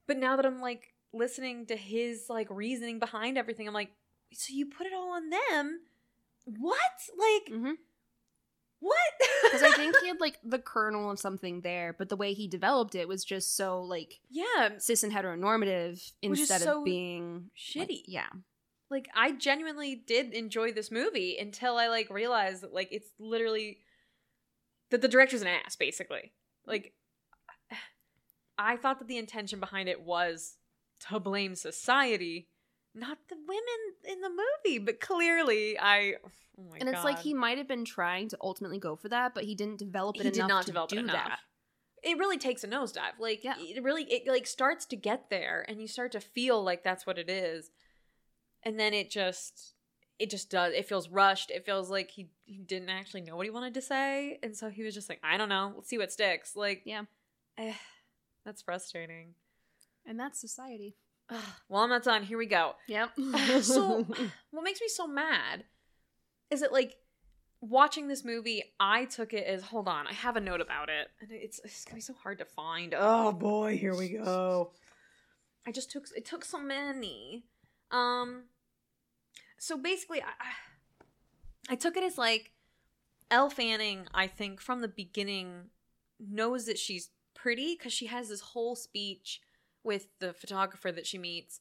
But now that I'm like listening to his like reasoning behind everything, I'm like, so you put it all on them? What? Like Mm-hmm. what? Because I think he had like the kernel of something there, but the way he developed it was just so like yeah, cis and heteronormative instead so of being like, shitty. yeah. Like I genuinely did enjoy this movie until I like realized that like it's literally that the director's an ass basically. Like I thought that the intention behind it was to blame society, not the women in the movie, but clearly I oh my and it's like he might have been trying to ultimately go for that, but he didn't develop it he enough did not to develop do it enough. that. It really takes a nosedive. Like Yeah. it really it like starts to get there and you start to feel like that's what it is. And then it just it just does it feels rushed. It feels like he he didn't actually know what he wanted to say and so he was just like, I don't know, let's see what sticks. Like Yeah. eh, that's frustrating. And that's society. Well, I'm not done. Here we go. Yep. So- What makes me so mad is it like watching this movie, I took it as hold on, I have a note about it, and it's it's gonna be so hard to find. Oh boy, here we go. I just took it took so many. Um, so basically, I I took it as like Elle Fanning. I think from the beginning knows that she's pretty because she has this whole speech with the photographer that she meets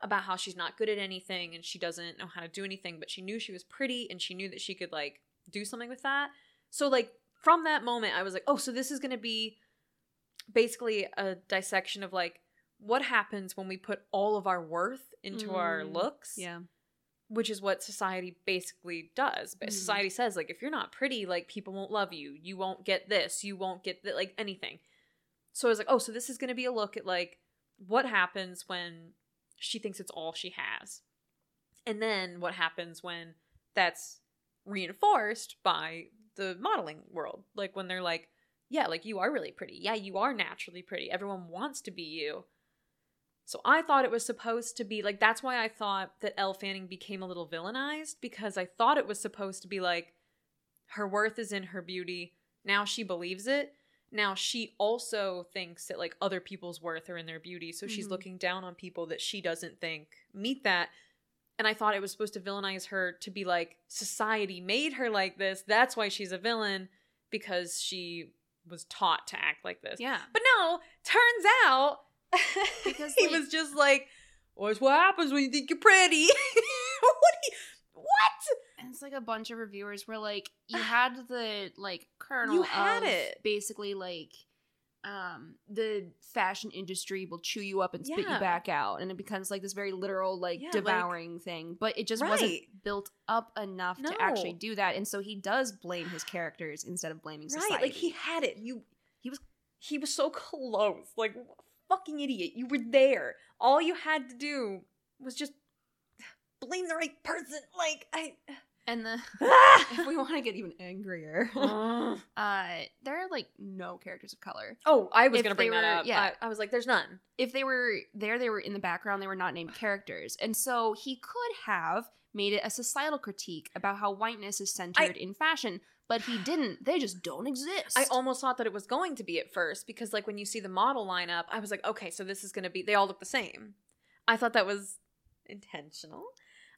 about how she's not good at anything and she doesn't know how to do anything, but she knew she was pretty and she knew that she could like do something with that. So like from that moment I was like, "Oh, so this is going to be basically a dissection of like what happens when we put all of our worth into our Mm, looks?" yeah. Which is what society basically does. But Mhm. society says like if you're not pretty, like people won't love you. You won't get this, you won't get that like anything. So I was like, "Oh, so this is going to be a look at like what happens when she thinks it's all she has. And then what happens when that's reinforced by the modeling world? Like when they're like, yeah, like you are really pretty. Yeah, you are naturally pretty. Everyone wants to be you. So I thought it was supposed to be like that's why I thought that Elle Fanning became a little villainized because I thought it was supposed to be like her worth is in her beauty. Now she believes it. Now she also thinks that like other people's worth are in their beauty, so she's Mhm. looking down on people that she doesn't think meet that. And I thought it was supposed to villainize her to be like society made her like this. That's why she's a villain because she was taught to act like this. Yeah. But no, turns out Because, he like- was just like, "What's what happens when you think you're pretty?" what? you- what? And it's like a bunch of reviewers were like, you had the like kernel You had of it. basically like um the fashion industry will chew you up and spit Yeah. you back out and it becomes like this very literal like Yeah, like- devouring thing but it just wasn't built up enough to actually do that and so he does blame his characters instead of blaming Right? society Like he had it. You. He was- He was so close. Like fucking idiot. You were there. All you had to do was just blame the right person. Like I. and the if we want to get even angrier uh there are like no characters of color oh, I was If gonna bring they that up. yeah. I, I was like, "There's none." if they were there, they were in the background, they were not named characters. And so he could have made it a societal critique about how whiteness is centered in fashion, but he didn't. They just don't exist. I almost thought that it was going to be at first because, like, when you see the model lineup, I was like, okay, so this is going to be, they all look the same. I thought that was intentional.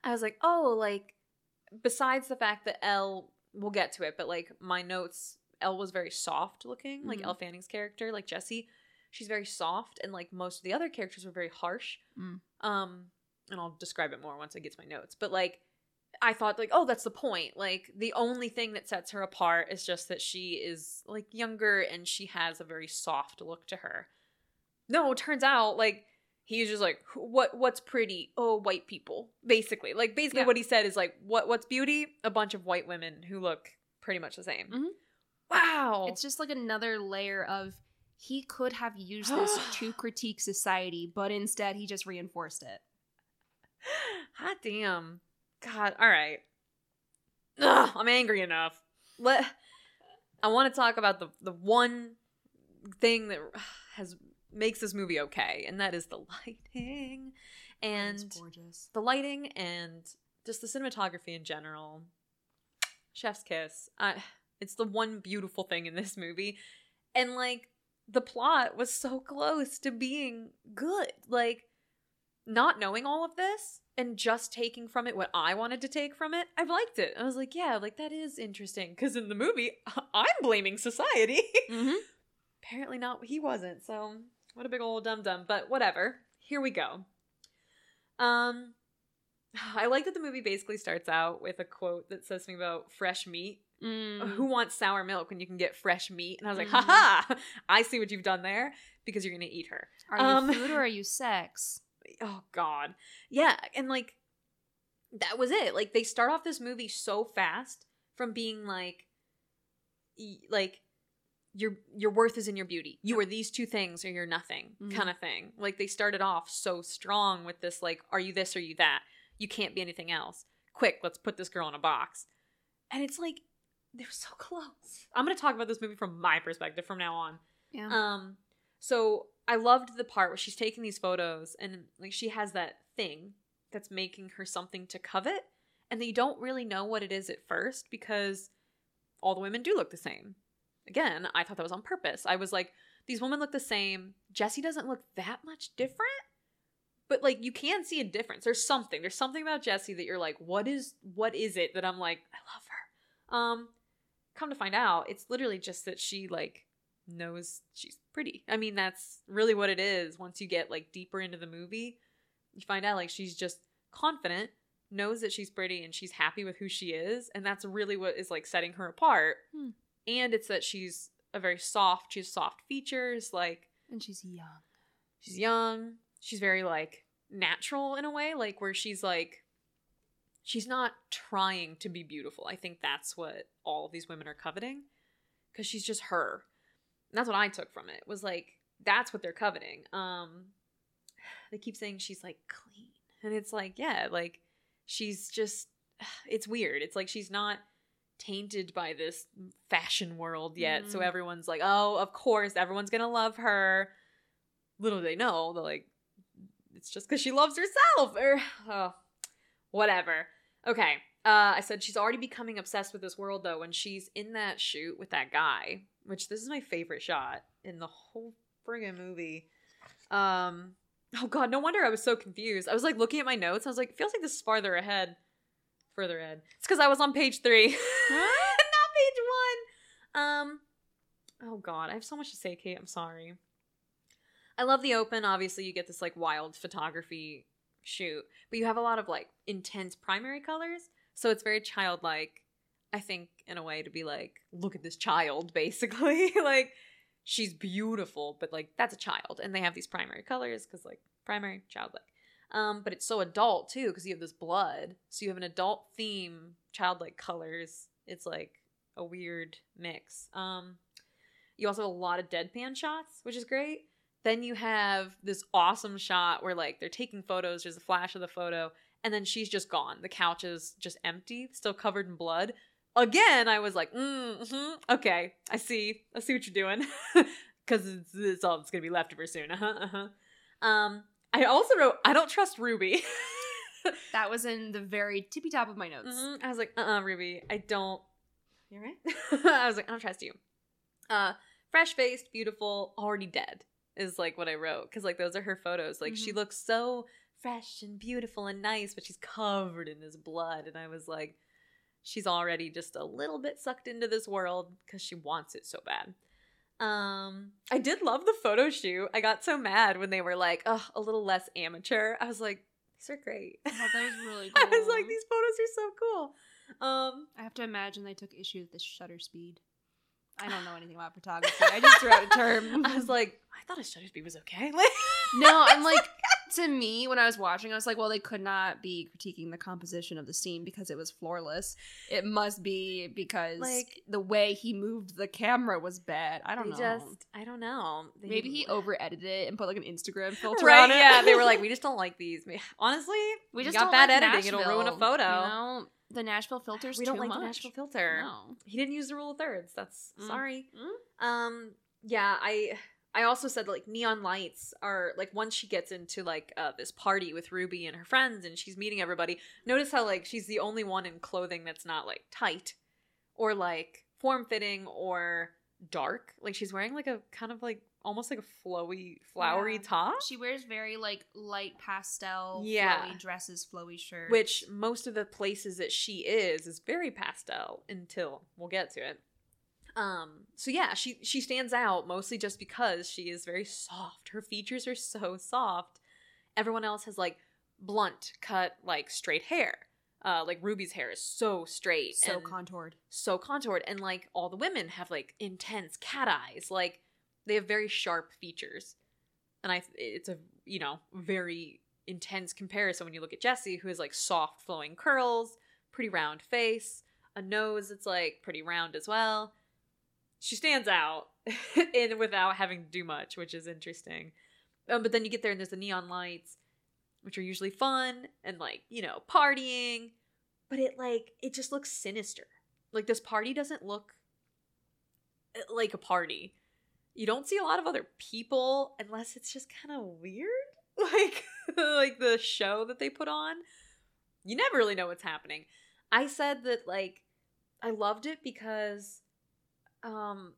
I was like, oh, like, besides the fact that Elle, we'll get to it, but like, my notes, Elle was very soft looking, like Mhm. Elle Fanning's character, like Jesse. She's very soft, and like most of the other characters were very harsh. Mm. Um, and I'll describe it more once I get to my notes. But like, I thought like, oh, that's the point. Like the only thing that sets her apart is just that she is like younger and she has a very soft look to her. No, it turns out like he's just like what what's pretty? Oh, white people. Basically. Like basically Yeah. what he said is like what what's beauty? A bunch of white women who look pretty much the same. Mhm. Wow. It's just like another layer of he could have used this to critique society, but instead he just reinforced it. Hot damn. God, all right. Ugh, I'm angry enough. Let I want to talk about the the one thing that has makes this movie okay, and that is the lighting and the lighting and just the cinematography in general. Chef's kiss. I, it's the one beautiful thing in this movie, and like the plot was so close to being good. Like not knowing all of this and just taking from it what I wanted to take from it, I've liked it. I was like, yeah, like that is interesting. Because in the movie, I'm blaming society. Mm-hmm. Apparently not. He wasn't. So what a big old dum dum. But whatever. Here we go. Um, I like that the movie basically starts out with a quote that says something about fresh meat. Mm. Who wants sour milk when you can get fresh meat? And I was like, Mhm. haha, I see what you've done there because you're gonna eat her. Are you Um, food or are you sex? Oh god. Yeah and like that was it. Like they start off this movie so fast from being like like your your worth is in your beauty. You are these two things or you're nothing Mhm. kind of thing. Like they started off so strong with this like are you this or you that? You can't be anything else. Quick let's put this girl in a box. And it's like they're so close. I'm going to talk about this movie from my perspective from now on. Yeah. um, so I loved the part where she's taking these photos and like she has that thing that's making her something to covet, and they don't really know what it is at first because all the women do look the same. Again, I thought that was on purpose. I was like, these women look the same. Jesse doesn't look that much different, but like you can see a difference. There's something. There's something about Jesse that you're like, what is what is it that I'm like, I love her. Um, come to find out, it's literally just that she like knows she's pretty. I mean, that's really what it is. Once you get like deeper into the movie, you find out like she's just confident, knows that she's pretty and she's happy with who she is, and that's really what is like setting her apart. Hmm. And it's that she's a very soft, she has soft features, like and she's young. she's young, she's very like natural in a way, like where she's like she's not trying to be beautiful. I think that's what all of these women are coveting cuz she's just her. That's what I took from it. Was like that's what they're coveting. Um they keep saying she's like clean. And it's like, yeah, like she's just it's weird. It's like she's not tainted by this fashion world yet. So Mhm. everyone's like, "Oh, of course, everyone's going to love her." Little do they know, they're like it's just cuz she loves herself or oh, whatever. Okay. Uh, I said she's already becoming obsessed with this world though when she's in that shoot with that guy, which this is my favorite shot in the whole friggin' movie. Um, oh god, no wonder I was so confused. I was like looking at my notes. I was like, feels like this is farther ahead, further ahead. It's because I was on page three, not page one. Um, oh god, I have so much to say, Kate. I'm sorry. I love the open. Obviously, you get this like wild photography shoot, but you have a lot of like intense primary colors, so it's very childlike. I think in a way to be like, look at this child, basically. like she's beautiful, but like that's a child, and they have these primary colors because like primary childlike. Um, but it's so adult too because you have this blood, so you have an adult theme, childlike colors. It's like a weird mix. Um, you also have a lot of deadpan shots, which is great. Then you have this awesome shot where like they're taking photos. There's a flash of the photo, and then she's just gone. The couch is just empty, still covered in blood. Again, I was like, mm-hmm, okay, I see, I see what you're doing, because it's, it's all that's gonna be left of her soon. Uh-huh, uh-huh. Um, I also wrote, I don't trust Ruby. That was in the very tippy top of my notes. Mhm. I was like, uh-uh, Ruby, I don't. You're right. I was like, I don't trust you. Uh, fresh faced, beautiful, already dead is like what I wrote because like those are her photos. Like she Mhm. looks so fresh and beautiful and nice, but she's covered in this blood, and I was like, she's already just a little bit sucked into this world because she wants it so bad. Um, I did love the photo shoot. I got so mad when they were like, oh, a little less amateur. I was like, these are great. I thought that was really I was like, these photos are so cool. Um, I have to imagine they took issue with the shutter speed. I don't know anything about photography. I just threw out a term. I was like, I thought a shutter speed was okay. Like, No, I'm like to me when I was watching, I was like, well, they could not be critiquing the composition of the scene because it was floorless. It must be because Like- the way he moved the camera was bad. I don't know. just, I don't know. They- Maybe he over edited it and put like an Instagram filter right? on it. Yeah, they were like, we just don't like these. Honestly, we just got don't bad like editing. It'll ruin a photo. You know, the Nashville filters. we don't like much. the Nashville filter. No. He didn't use the rule of thirds. That's Mm. sorry. Mm. Um, yeah, I I also said like neon lights are like once she gets into like uh, this party with Ruby and her friends and she's meeting everybody. Notice how like she's the only one in clothing that's not like tight or like form fitting or dark. Like she's wearing like a kind of like almost like a flowy, flowery Yeah. top. She wears very like light pastel, Yeah. flowy dresses, flowy shirts. which most of the places that she is is very pastel until we'll get to it um so yeah she she stands out mostly just because she is very soft. Her features are so soft. Everyone else has like blunt cut like straight hair. Uh like ruby's hair is so straight so contoured. so contoured. And like all the women have like intense cat eyes. Like they have very sharp features. And i it's a you know very intense comparison when you look at Jesse who has like soft flowing curls pretty round face a nose that's like pretty round as well she stands out in without having to do much which is interesting. Um, but then you get there and there's the neon lights which are usually fun and like you know partying. But it like it just looks sinister. Like this party doesn't look uh, like a party. You don't see a lot of other people unless it's just kind of weird. Like like the show that they put on. You never really know what's happening. I said that like i loved it because um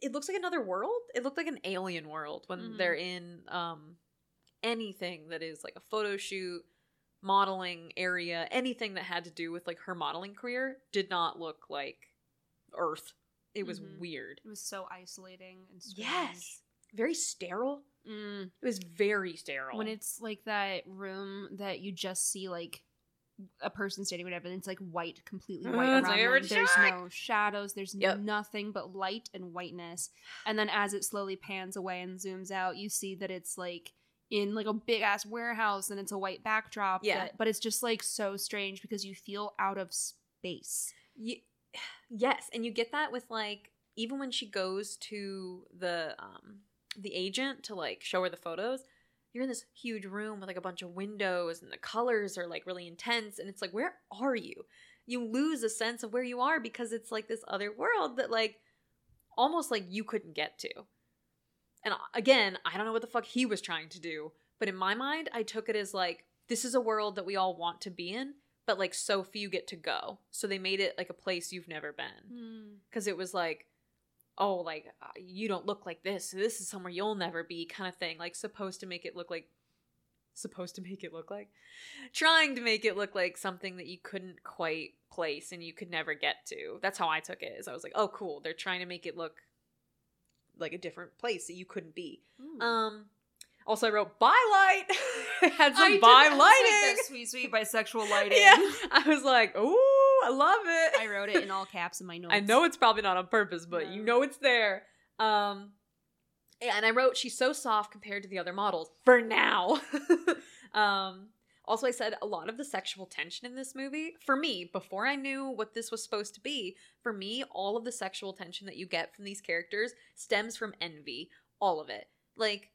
it looks like another world it looked like an alien world when Mhm. they're in um anything that is like a photo shoot modeling area anything that had to do with like her modeling career did not look like earth it was Mhm. weird It was so isolating and strange. yes very sterile Mm. it was very sterile When it's like that room that you just see like a person standing, whatever, and it's like white, completely white Uh, around like them. There's no shadows. There's Yep. nothing but light and whiteness. And then as it slowly pans away and zooms out, you see that it's like in like a big ass warehouse and it's a white backdrop. Yeah. that- but it's just like so strange because you feel out of space. Ye- yes and you get that with like even when she goes to the um the agent to like show her the photos you're in this huge room with like a bunch of windows and the colors are like really intense and it's like where are you? You lose a sense of where you are because it's like this other world that like almost like you couldn't get to. And uh, again i don't know what the fuck he was trying to do but in my mind i took it as like this is a world that we all want to be in but like so few get to go. So they made it like a place you've never been. Because it was like oh like uh, you don't look like this this is somewhere you'll never be kind of thing like supposed to make it look like supposed to make it look like trying to make it look like something that you couldn't quite place and you could never get to that's how i took it is i was like oh cool they're trying to make it look like a different place that you couldn't be Mm. um also i wrote by light. had some by like, lighting sweet, sweet bisexual lighting. yeah i was like ooh i love it I wrote it in all caps in my notes. I know it's probably not on purpose, but you know it's there. Um, and I wrote she's so soft compared to the other models for now. um, also, I said a lot of the sexual tension in this movie, for me, before I knew what this was supposed to be, for me, all of the sexual tension that you get from these characters stems from envy. All of it. Like,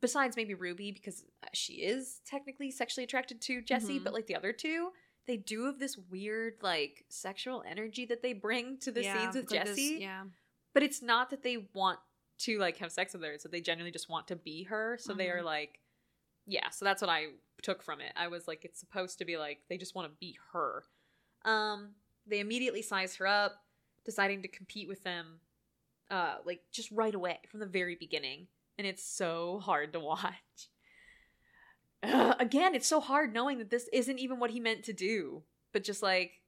besides maybe Ruby, because she is technically sexually attracted to Jesse, Mhm. but like the other two, they do have this weird, like, sexual energy that they bring to the Yeah, scenes with like this- Jesse. yeah. but it's not that they want to like have sex with her it's that they genuinely just want to be her. So they are Mhm. like yeah so that's what i took from it. I was like it's supposed to be like they just want to be her. Um they immediately size her up deciding to compete with them uh like just right away from the very beginning. And it's so hard to watch Ugh, again it's so hard knowing that this isn't even what he meant to do but just like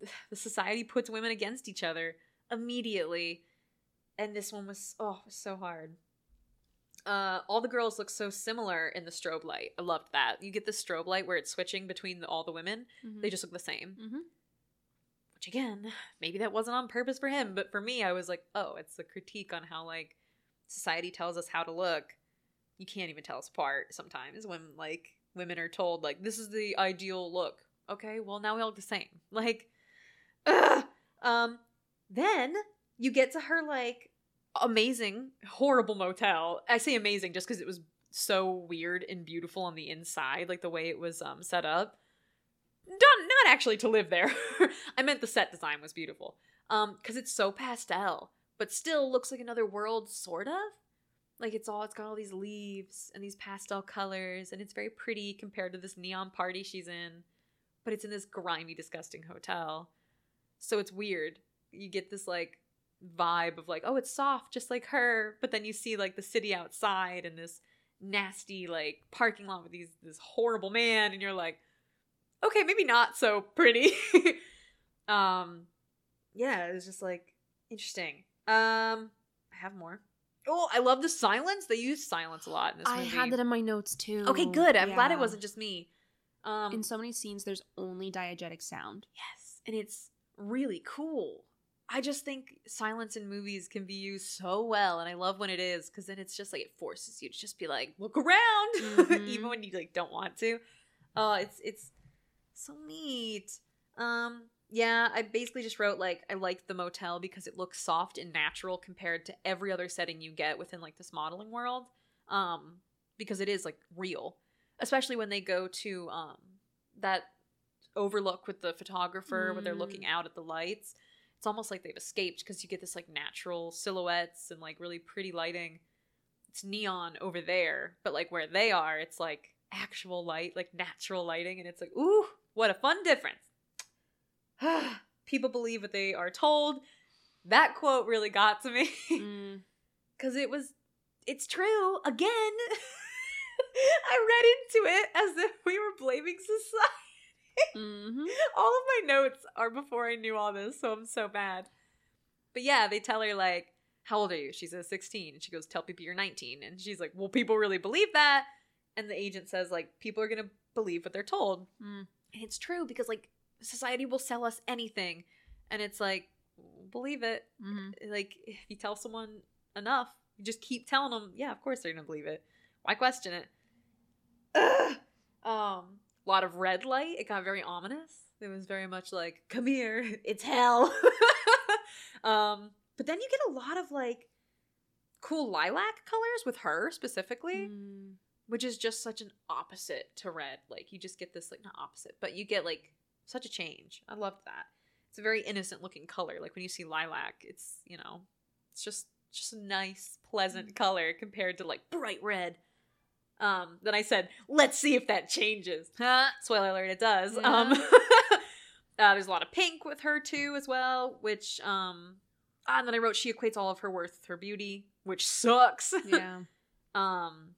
the society puts women against each other immediately and this one was oh was so hard. Uh all the girls look so similar in the strobe light. I loved that. You get the strobe light where it's switching between the, all the women. Mhm. they just look the same. Mhm. which again maybe that wasn't on purpose for him but for me i was like oh it's a critique on how like society tells us how to look, you can't even tell us apart sometimes when like women are told like this is the ideal look. Okay, well now we all look the same. Like ugh. um then you get to her like amazing horrible motel. I say amazing just cuz it was so weird and beautiful on the inside like the way it was um set up. Not not actually to live there. I meant the set design was beautiful. Um cuz it's so pastel but still looks like another world sort of like it's all it's got all these leaves and these pastel colors and it's very pretty compared to this neon party she's in but it's in this grimy disgusting hotel. So it's weird. You get this like vibe of like oh it's soft just like her but then you see like the city outside and this nasty like parking lot with these this horrible man and you're like okay maybe not so pretty. Um yeah it was just like interesting. Um i have more Oh, I love the silence. They use silence a lot in this movie. I movie. had that in my notes too. Okay, good. I'm glad it Yeah. wasn't just me. Um, In so many scenes, there's only diegetic sound. yes, and it's really cool. I just think silence in movies can be used so well, and I love when it is because then it's just like it forces you to just be like, look around, Mhm. even when you like don't want to. Oh, it's it's so neat. Um, yeah, I basically just wrote like I liked the motel because it looks soft and natural compared to every other setting you get within like this modeling world. Um, because it is like real, especially when they go to um that overlook with the photographer where they're looking out at the lights. It's almost like they've escaped because you get this like natural silhouettes and like really pretty lighting. It's neon over there, but like where they are, it's like actual light, like natural lighting, and it's like, ooh, what a fun difference. People believe what they are told. That quote really got to me Mm. because it was, it's true again. I read into it as if we were blaming society. hmm all of my notes are before I knew all this, so I'm so bad. But yeah, they tell her like, "How old are you?" She says 16, and she goes, "Tell people you're 19." And she's like, "Well, people really believe that." And the agent says like, "People are gonna believe what they're told," Mm. and it's true because like society will sell us anything, and it's like, believe it. hmm Like if you tell someone enough, you just keep telling them, yeah, of course they're gonna believe it. Why question it? Ugh. Um, a lot of red light. It got very ominous. It was very much like, come here, it's hell. um, but then you get a lot of like cool lilac colors with her specifically, Mm. which is just such an opposite to red. Like you just get this like not opposite, but you get like such a change. I loved that. It's a very innocent looking color. Like when you see lilac, it's you know, it's just just a nice, pleasant color compared to like bright red. Um, then I said, let's see if that changes. Spoiler alert, it does. Yeah. Um, uh, there's a lot of pink with her too, as well. Which, um, ah, and then I wrote she equates all of her worth with her beauty, which sucks. Yeah. um,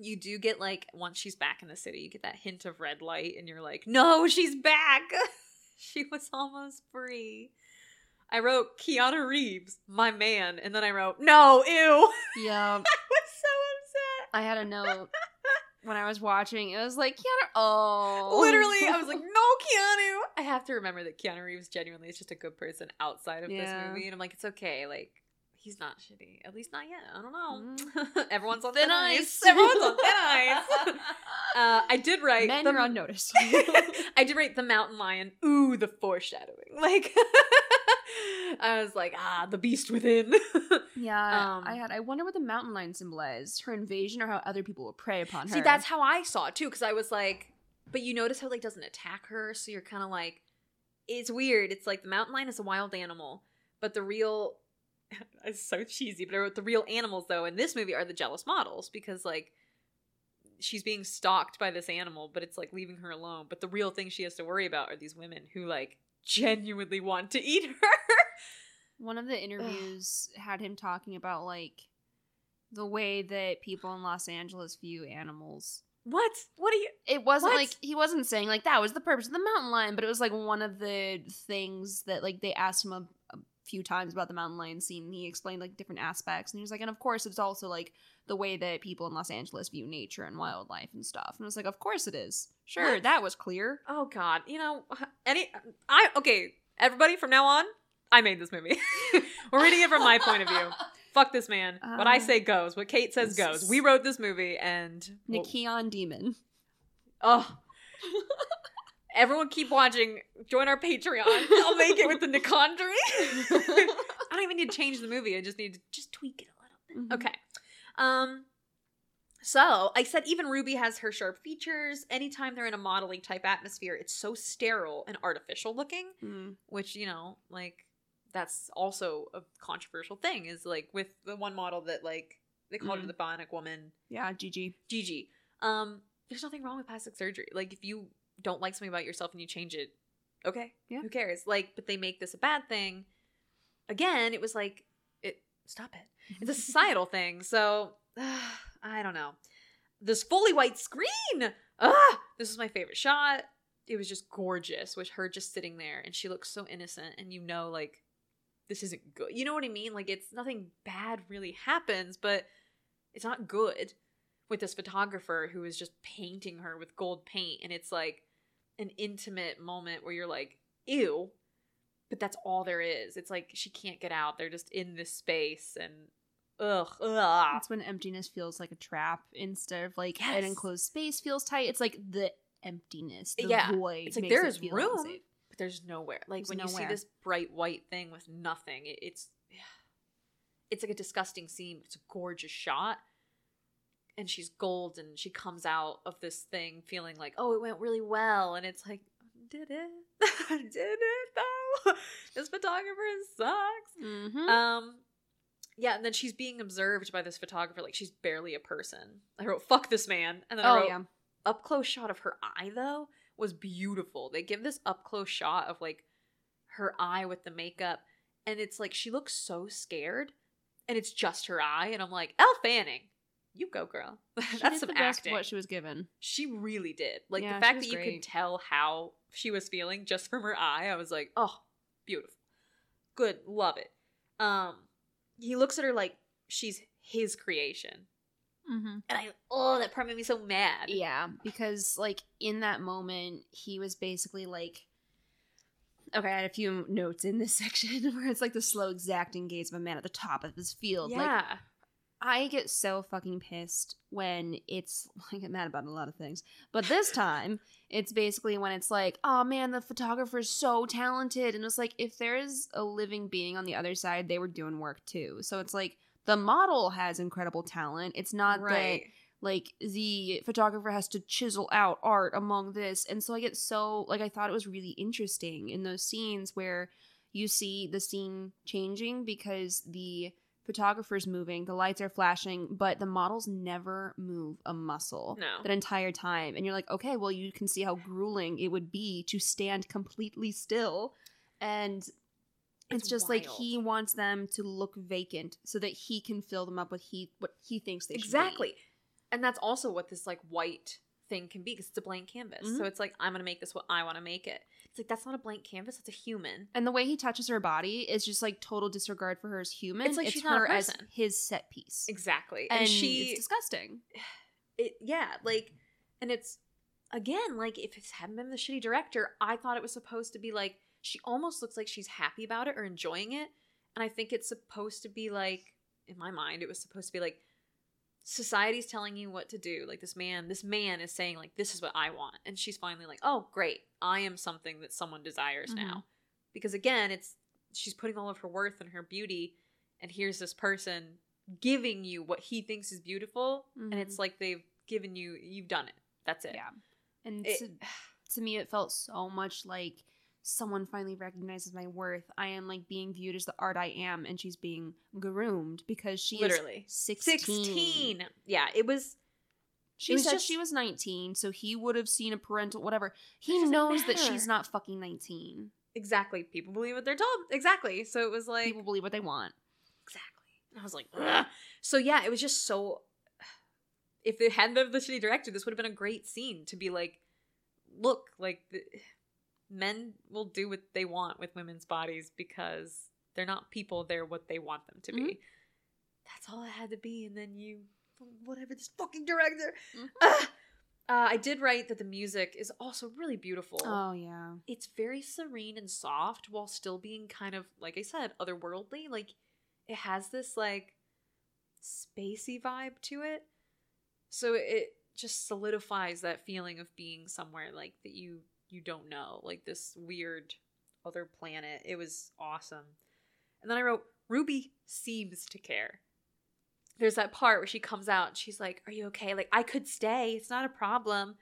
you do get like once she's back in the city, you get that hint of red light, and you're like, no, she's back. she was almost free. I wrote Keanu Reeves, my man, and then I wrote, no, ew. Yeah. I was so upset. I had a note when I was watching. It was like, Keanu. Oh. Literally, I was like, no, Keanu. I have to remember that Keanu Reeves genuinely is just a good person outside of this movie. And I'm like, it's okay. Like, he's not shitty. At least not yet. I don't know. Mm. Everyone's on Thin ice. ice. Everyone's on thin ice. uh, I did write. Men the- are on notice. I did write the mountain lion. Ooh, the foreshadowing. Like, I was like, ah, the beast within. yeah. Um, I had. I wonder what the mountain lion symbolized. Her invasion or how other people will prey upon her. See, that's how I saw it too, because I was like, but you notice how it, like doesn't attack her, so you're kind of like, it's weird. It's like the mountain lion is a wild animal, but the real, it's so cheesy, but I wrote the real animals though in this movie are the jealous models because like she's being stalked by this animal, but it's like leaving her alone. But the real thing she has to worry about are these women who like genuinely want to eat her. One of the interviews had him talking about like the way that people in Los Angeles view animals. what? What are you? It wasn't What? like he wasn't saying like that was the purpose of the mountain lion, but it was like one of the things that like they asked him few times about the mountain lion scene. He explained like different aspects, and he was like, and of course it's also like the way that people in Los Angeles view nature and wildlife and stuff. And I was like, of course it is. Sure, What? that was clear. Oh God, you know, any I okay, everybody from now on, I made this movie. We're reading it from my point of view. Fuck this man. what I Uh, say goes. What Kate says goes. We wrote this movie and well, Nikion Demon. oh. Everyone keep watching. Join our Patreon. I'll make it with the Nicondry. I don't even need to change the movie. I just need to just tweak it a little bit. Mhm. Okay. Um so I said even Ruby has her sharp features. Anytime they're in a modeling type atmosphere, it's so sterile and artificial looking, Mm. which, you know, like that's also a controversial thing, is like with the one model that like they called Mm. her the bionic woman, Yeah, GG. Gigi. Um, there's nothing wrong with plastic surgery. Like if you don't like something about yourself and you change it, okay. Yeah. Who cares? Like, but they make this a bad thing. Again, it was like it stop it it's a societal thing. So I don't know. This fully white screen. Ah, this is my favorite shot. It was just gorgeous with her just sitting there, and she looks so innocent, and you know, like this isn't good. You know what I mean? Like it's nothing bad really happens, but it's not good with this photographer who is just painting her with gold paint, and it's like an intimate moment where you're like, ew. But that's all there is. It's like she can't get out. They're just in this space and ugh, ugh. That's when emptiness feels like a trap instead of like Yes. an enclosed space feels tight. It's like the emptiness, the Yeah. void. It's like there is room. unsafe. But there's nowhere. Like There's when you see this bright white thing with nothing, it, it's it's like a disgusting scene. It's a gorgeous shot, and she's gold, and she comes out of this thing feeling like, oh, it went really well, and it's like, did it? did it though? this photographer sucks. Mhm. Um, yeah, and then she's being observed by this photographer like she's barely a person. I wrote "fuck this man," and then I oh wrote yeah. up close shot of her eye though was beautiful. They give this up close shot of like her eye with the makeup, and it's like she looks so scared, and it's just her eye, and I'm like, Elle Fanning, you go, girl. That's some the acting. what she was given. She really did. Like Yeah, the fact that you great. could tell how she was feeling just from her eye, I was like, oh, beautiful. Good, love it. Um he looks at her like she's his creation. Mm-hmm. And I oh, that part made me so mad. Yeah, because like in that moment, he was basically like, okay, I had a few notes in this section where it's like the slow, exacting gaze of a man at the top of his field. Like, Yeah. I get so fucking pissed when it's I get mad about a lot of things. But this time, it's basically when it's like, oh man, the photographer's so talented. And it's like, if there is a living being on the other side, they were doing work too. So it's like the model has incredible talent. It's not that like the photographer has to chisel out art among this and so i get so like i thought it was really interesting in those scenes where you see the scene changing because the photographer's moving the lights are flashing but the models never move a muscle No. that entire time and you're like okay well you can see how grueling it would be to stand completely still and it's, It's just like he wants them to look vacant so that he can fill them up with he what he thinks they should. Exactly. And that's also what this like white thing can be because it's a blank canvas. Mhm. So it's like I'm gonna make this what I want to make it. It's like that's not a blank canvas. That's a human. And the way he touches her body is just like total disregard for her as human. It's like she's not a her as person. his set piece. Exactly. And, And, she it's disgusting. it yeah like and it's again like if it hadn't been the shitty director i thought it was supposed to be like she almost looks like she's happy about it or enjoying it and i think it's supposed to be like in my mind it was supposed to be like society's telling you what to do like this man this man is saying like this is what i want and she's finally like oh great i am something that someone desires Mhm. now because again it's she's putting all of her worth and her beauty and here's this person giving you what he thinks is beautiful and Mhm. it's like they've given you you've done it that's it Yeah. And It- to, to me, it felt so much like someone finally recognizes my worth. I am like being viewed as the art I am, and she's being groomed because she literally is 16. 16 yeah it was She It was said just- she was 19, so he would have seen a parental whatever. He knows that she's not fucking 19. exactly people believe what they're told exactly so it was like People believe what they want. exactly and i was like Ugh. so yeah it was just so if it hadn't been the shitty director this would have been a great scene to be like look like the, men will do what they want with women's bodies because they're not people they're what they want them to be Mhm. that's all it had to be and then you whatever this fucking director Mhm. Ugh. uh, i did write that the music is also really beautiful Oh, yeah. it's very serene and soft while still being kind of like i said otherworldly like it has this like spacey vibe to it. So it just solidifies that feeling of being somewhere like that you you don't know, like this weird other planet. It was awesome. And then I wrote Ruby seems to care. There's that part where she comes out and she's like, "Are you okay? Like I could stay. It's not a problem."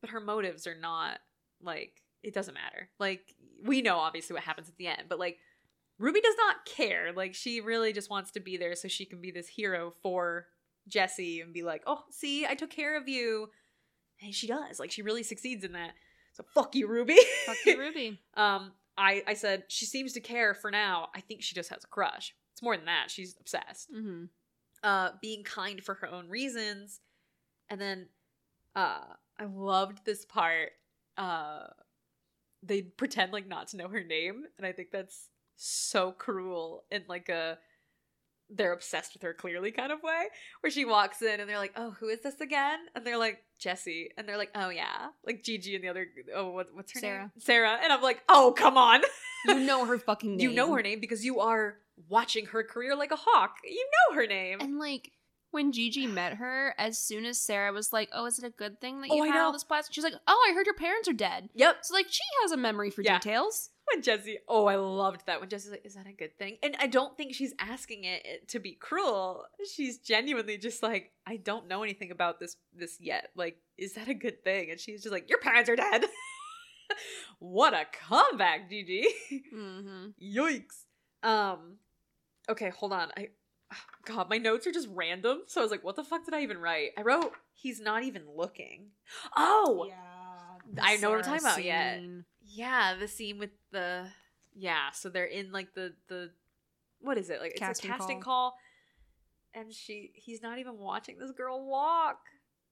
But her motives are not like it doesn't matter. Like we know obviously what happens at the end, but like Ruby does not care. Like she really just wants to be there so she can be this hero for Jesse and be like, "Oh, see, I took care of you." And she does. Like she really succeeds in that. So fuck you, Ruby. Fuck you, Ruby. um, I I said she seems to care for now. I think she just has a crush. It's more than that. She's obsessed. Mm-hmm. Uh, being kind for her own reasons, and then, uh, I loved this part. Uh, they pretend like not to know her name, and I think that's so cruel and like a they're obsessed with her clearly kind of way where she walks in and they're like oh who is this again and they're like jesse and they're like oh yeah like gigi and the other oh what, what's her Sarah. name sarah and i'm like oh come on You know her fucking name. you know her name because you are watching her career like a hawk you know her name And like when Gigi met her, as soon as Sarah was like, "Oh, is it a good thing that Oh, you I had all this plastic?" She's like, "Oh, I heard your parents are dead." yep So like she has a memory for Yeah. details. When Jesse, oh, I loved that. When Jesse's like, is that a good thing? And I don't think she's asking it to be cruel. She's genuinely just like, I don't know anything about this this yet. Like, is that a good thing? And she's just like, your parents are dead. what a comeback, Gigi. Mm-hmm. Yikes. Um, okay, hold on. I, God, my notes are just random. So I was like, what the fuck did I even write? I wrote, he's not even looking. Oh, Yeah. I know what I'm talking about yet. Yeah, the scene with the yeah, so they're in like the the what is it? Like it's a casting call. and she he's not even watching this girl walk.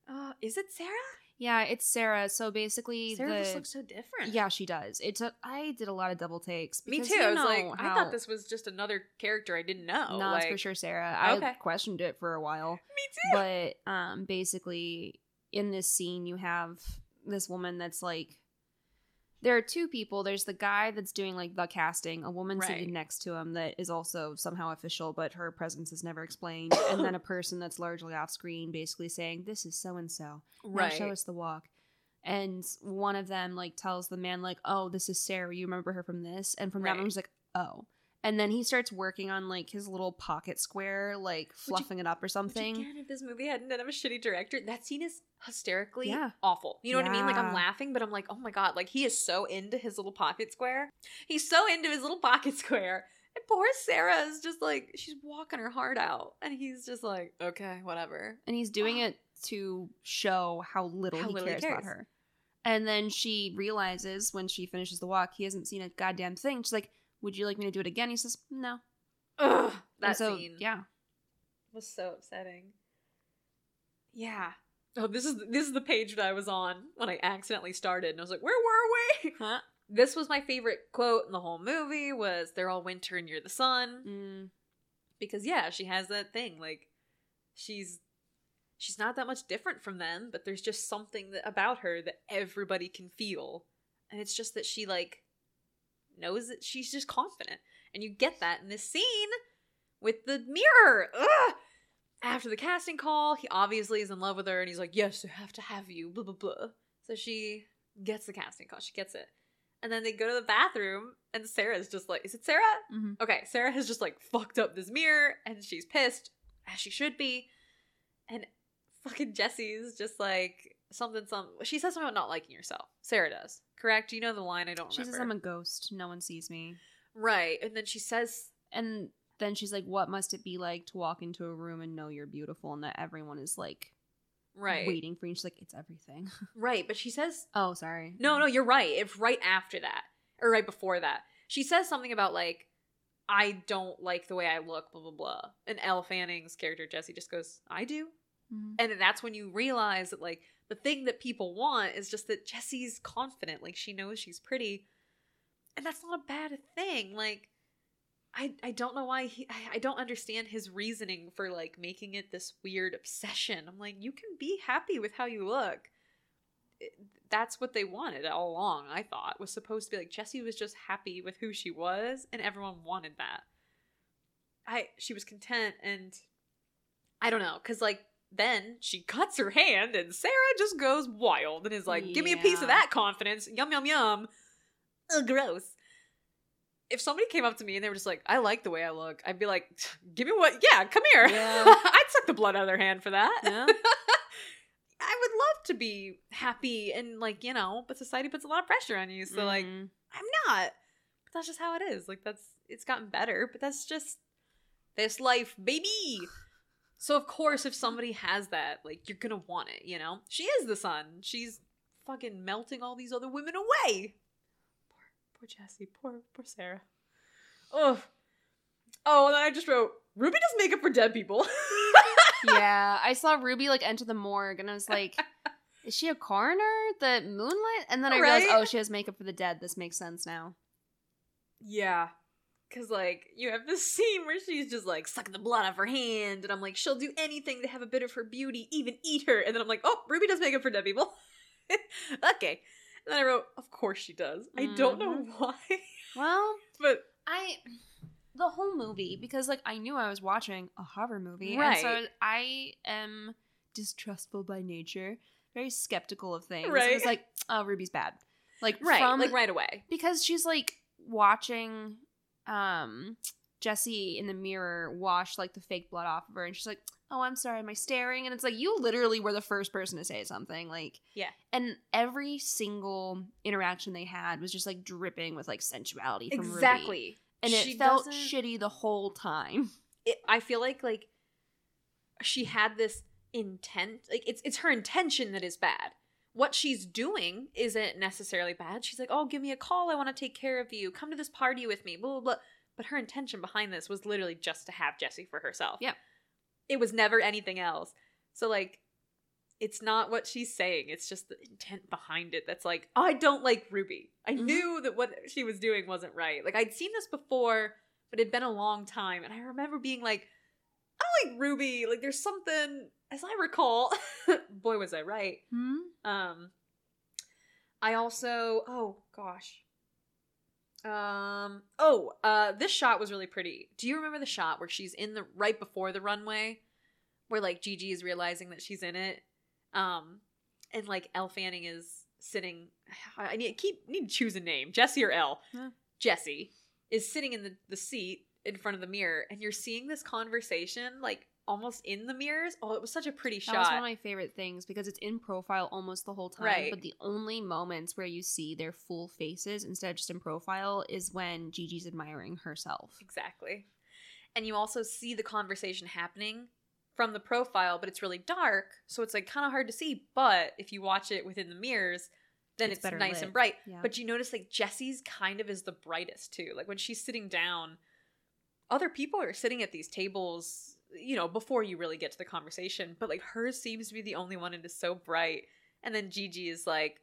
Uh, is it Sarah? Yeah, it's Sarah. So basically, Sarah the just looks so different. yeah, she does. It's a, I did a lot of double takes. me too. I was like, I thought this was just another character I didn't know. No, like, it's for sure Sarah. I Okay. questioned it for a while. Me too. but um basically in this scene you have this woman that's like there are two people. There's the guy that's doing like the casting a woman Right. sitting next to him that is also somehow official but her presence is never explained. And then a person that's largely off screen basically saying this is so and so right. show us the walk. And one of them like tells the man like oh this is sarah. You remember her from this? And from that Right. one was like oh and then he starts working on like his little pocket square like fluffing it up or something again, if this movie hadn't have a shitty director, that scene is hysterically Yeah. awful. You know what I mean? Like I'm laughing, but I'm like, oh my god, like he is so into his little pocket square. He's so into his little pocket square. And poor Sarah is just like she's walking her heart out, and he's just like, okay, whatever. and he's doing it to show how little, How he, little he cares about her. And then she realizes when she finishes the walk, he hasn't seen a goddamn thing. She's like, "Would you like me to do it again?" He says, "No." Ugh, And that so, scene yeah, was so upsetting. Yeah. Oh, this is this is the page that I was on when I accidentally started, and I was like, where were we? huh? This was my favorite quote in the whole movie was they're all winter and you're the sun. Mm, Because yeah, she has that thing. Like she's she's not that much different from them, but there's just something that, about her that everybody can feel. And it's just that she like knows that she's just confident. And you get that in this scene with the mirror. Ugh! After the casting call, he obviously is in love with her and he's like, Yes, I have to have you, blah blah blah. So she gets the casting call, she gets it. And then they go to the bathroom and Sarah's just like, Is it Sarah? mhm. Okay, Sarah has just like fucked up this mirror and she's pissed, as she should be. And fucking Jesse's just like something, some. She says something about not liking yourself. Sarah does. Correct? You know the line? I don't She remember. says, "I'm a ghost. No one sees me." right. And then she says, And then she's like, "What must it be like to walk into a room and know you're beautiful and that everyone is like right. waiting for you?" She's like, "It's everything." Right. But she says, oh, sorry. no, no, you're right. It's right after that. Or right before that. She says something about like, I don't like the way I look, blah, blah, blah. And Elle Fanning's character, Jesse, just goes, I do. Mhm. And that's when you realize that like the thing that people want is just that Jesse's confident, like she knows she's pretty. And that's not a bad thing. Like I I don't know why he I, I don't understand his reasoning for like making it this weird obsession. I'm like, you can be happy with how you look. That's what they wanted all along, I thought. Was supposed to be like Jesse was just happy with who she was and everyone wanted that. I she was content and I don't know, because like then she cuts her hand and Sarah just goes wild and is like, "Give me a piece of that confidence." Yum yum yum. Ugh, gross. If somebody came up to me and they were just like, "I like the way I look," I'd be like, "Give me what? Yeah, come here. Yeah. I'd suck the blood out of their hand for that." Yeah. I would love to be happy and like you know, but society puts a lot of pressure on you. So like, Mhm. I'm not. But that's just how it is. Like that's it's gotten better, but that's just this life, baby. So of course, if somebody has that, like you're gonna want it, you know? She is the sun. She's fucking melting all these other women away. Poor poor Jesse. Poor poor Sarah. Oh. Oh, and then I just wrote, Ruby does makeup for dead people. yeah, I saw Ruby like enter the morgue, and I was like, "Is she a coroner? The moonlight?" And then I realized, oh, she has makeup for the dead. This makes sense now. Yeah. Cause like you have this scene where she's just like sucking the blood off her hand, and I'm like, she'll do anything to have a bit of her beauty, even eat her. And then I'm like, oh, Ruby does makeup for dead people. okay. And then I wrote, of course she does. I don't know Mhm. why, Well, but I the whole movie because like I knew I was watching a horror movie, Right. and so I am distrustful by nature, very skeptical of things. It Right. was like, oh, Ruby's bad. Like right, from, like right away. because she's like watching um Jesse in the mirror wash like the fake blood off of her and she's like, "Oh, I'm sorry, am I staring?" And it's like you literally were the first person to say something like Yeah. And every single interaction they had was just like dripping with like sensuality from Ruby. Exactly. And it She felt shitty the whole time. It, I feel like like she had this intent. Like it's it's her intention that is bad. What she's doing isn't necessarily bad. She's like, "Oh, give me a call. I want to take care of you. Come to this party with me." Blah blah blah. But her intention behind this was literally just to have Jesse for herself. Yeah. It was never anything else. So like it's not what she's saying. It's just the intent behind it that's like, I don't like Ruby. I Mhm. knew that what she was doing wasn't right. Like I'd seen this before, but it'd been a long time. And I remember being like, I don't like Ruby. Like there's something, as I recall, boy was I right. Hmm? Um I also oh gosh. Um oh, uh this shot was really pretty. Do you remember the shot where she's in the right before the runway where like Gigi is realizing that she's in it? Um and like Elle Fanning is sitting I need keep need to choose a name. Jesse or Elle. Yeah. Jesse is sitting in the, the seat in front of the mirror and you're seeing this conversation like almost in the mirrors. Oh, it was such a pretty shot. That was one of my favorite things because it's in profile almost the whole time. Right. But the only moments where you see their full faces instead of just in profile is when Gigi's admiring herself. Exactly. And you also see the conversation happening from the profile, but it's really dark, so it's like kind of hard to see. But if you watch it within the mirrors, then It's it's, nice lit. and bright. Yeah. But you notice like Jesse's kind of is the brightest too. Like when she's sitting down, other people are sitting at these tables, you know, before you really get to the conversation, but like hers seems to be the only one and is so bright. And then Gigi is like,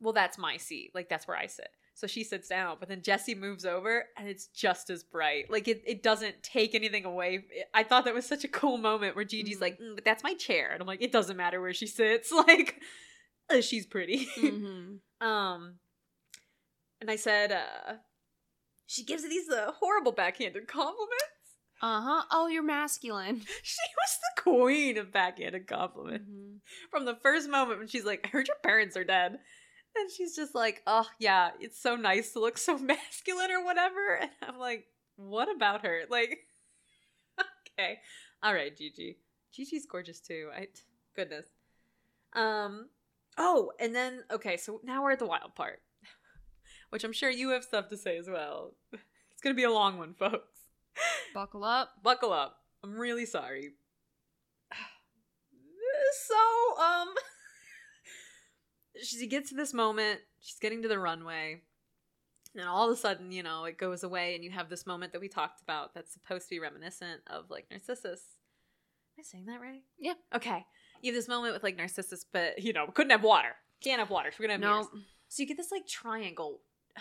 well, that's my seat. Like that's where I sit. So she sits down, but then Jesse moves over and it's just as bright. Like it, it doesn't take anything away. I thought that was such a cool moment where Gigi's Mhm. like, mm, but that's my chair. And I'm like, it doesn't matter where she sits. Like, uh, she's pretty. Mhm. Um, and I said, uh, she gives these uh, horrible backhanded compliments. Uh huh. Oh, you're masculine. She was the queen of backhanded compliments Mhm. from the first moment when she's like, I heard your parents are dead. And she's just like, oh, yeah, it's so nice to look so masculine or whatever. And I'm like, what about her? Like, okay. All right, Gigi. Gigi's gorgeous too. I, goodness. Um, oh, and then, okay, so now we're at the wild part, which I'm sure you have stuff to say as well. It's going to be a long one, folks. Buckle up. Buckle up. I'm really sorry. So, um, she gets to this moment. She's getting to the runway. And all of a sudden, you know, it goes away, and you have this moment that we talked about that's supposed to be reminiscent of like Narcissus. Am I saying that right? Yeah. Okay. You have this moment with like Narcissus, but you know, couldn't have water. Can't have water. So we're gonna have No. mirrors. So you get this like triangle.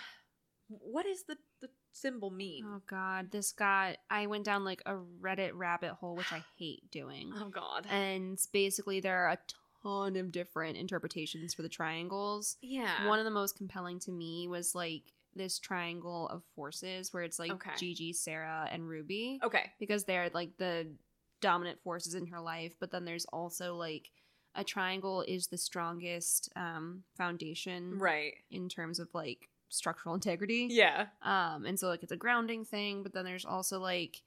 What is the the symbol mean? Oh God, this got. I went down like a Reddit rabbit hole, which I hate doing. Oh God. And basically, there are a ton of different interpretations for the triangles. yeah. One of the most compelling to me was like this triangle of forces where it's like Okay. Gigi, Sarah, and Ruby okay. because they're like the dominant forces in her life, but then there's also like a triangle is the strongest um, foundation Right. in terms of like structural integrity. Yeah. Um, and so like it's a grounding thing, but then there's also like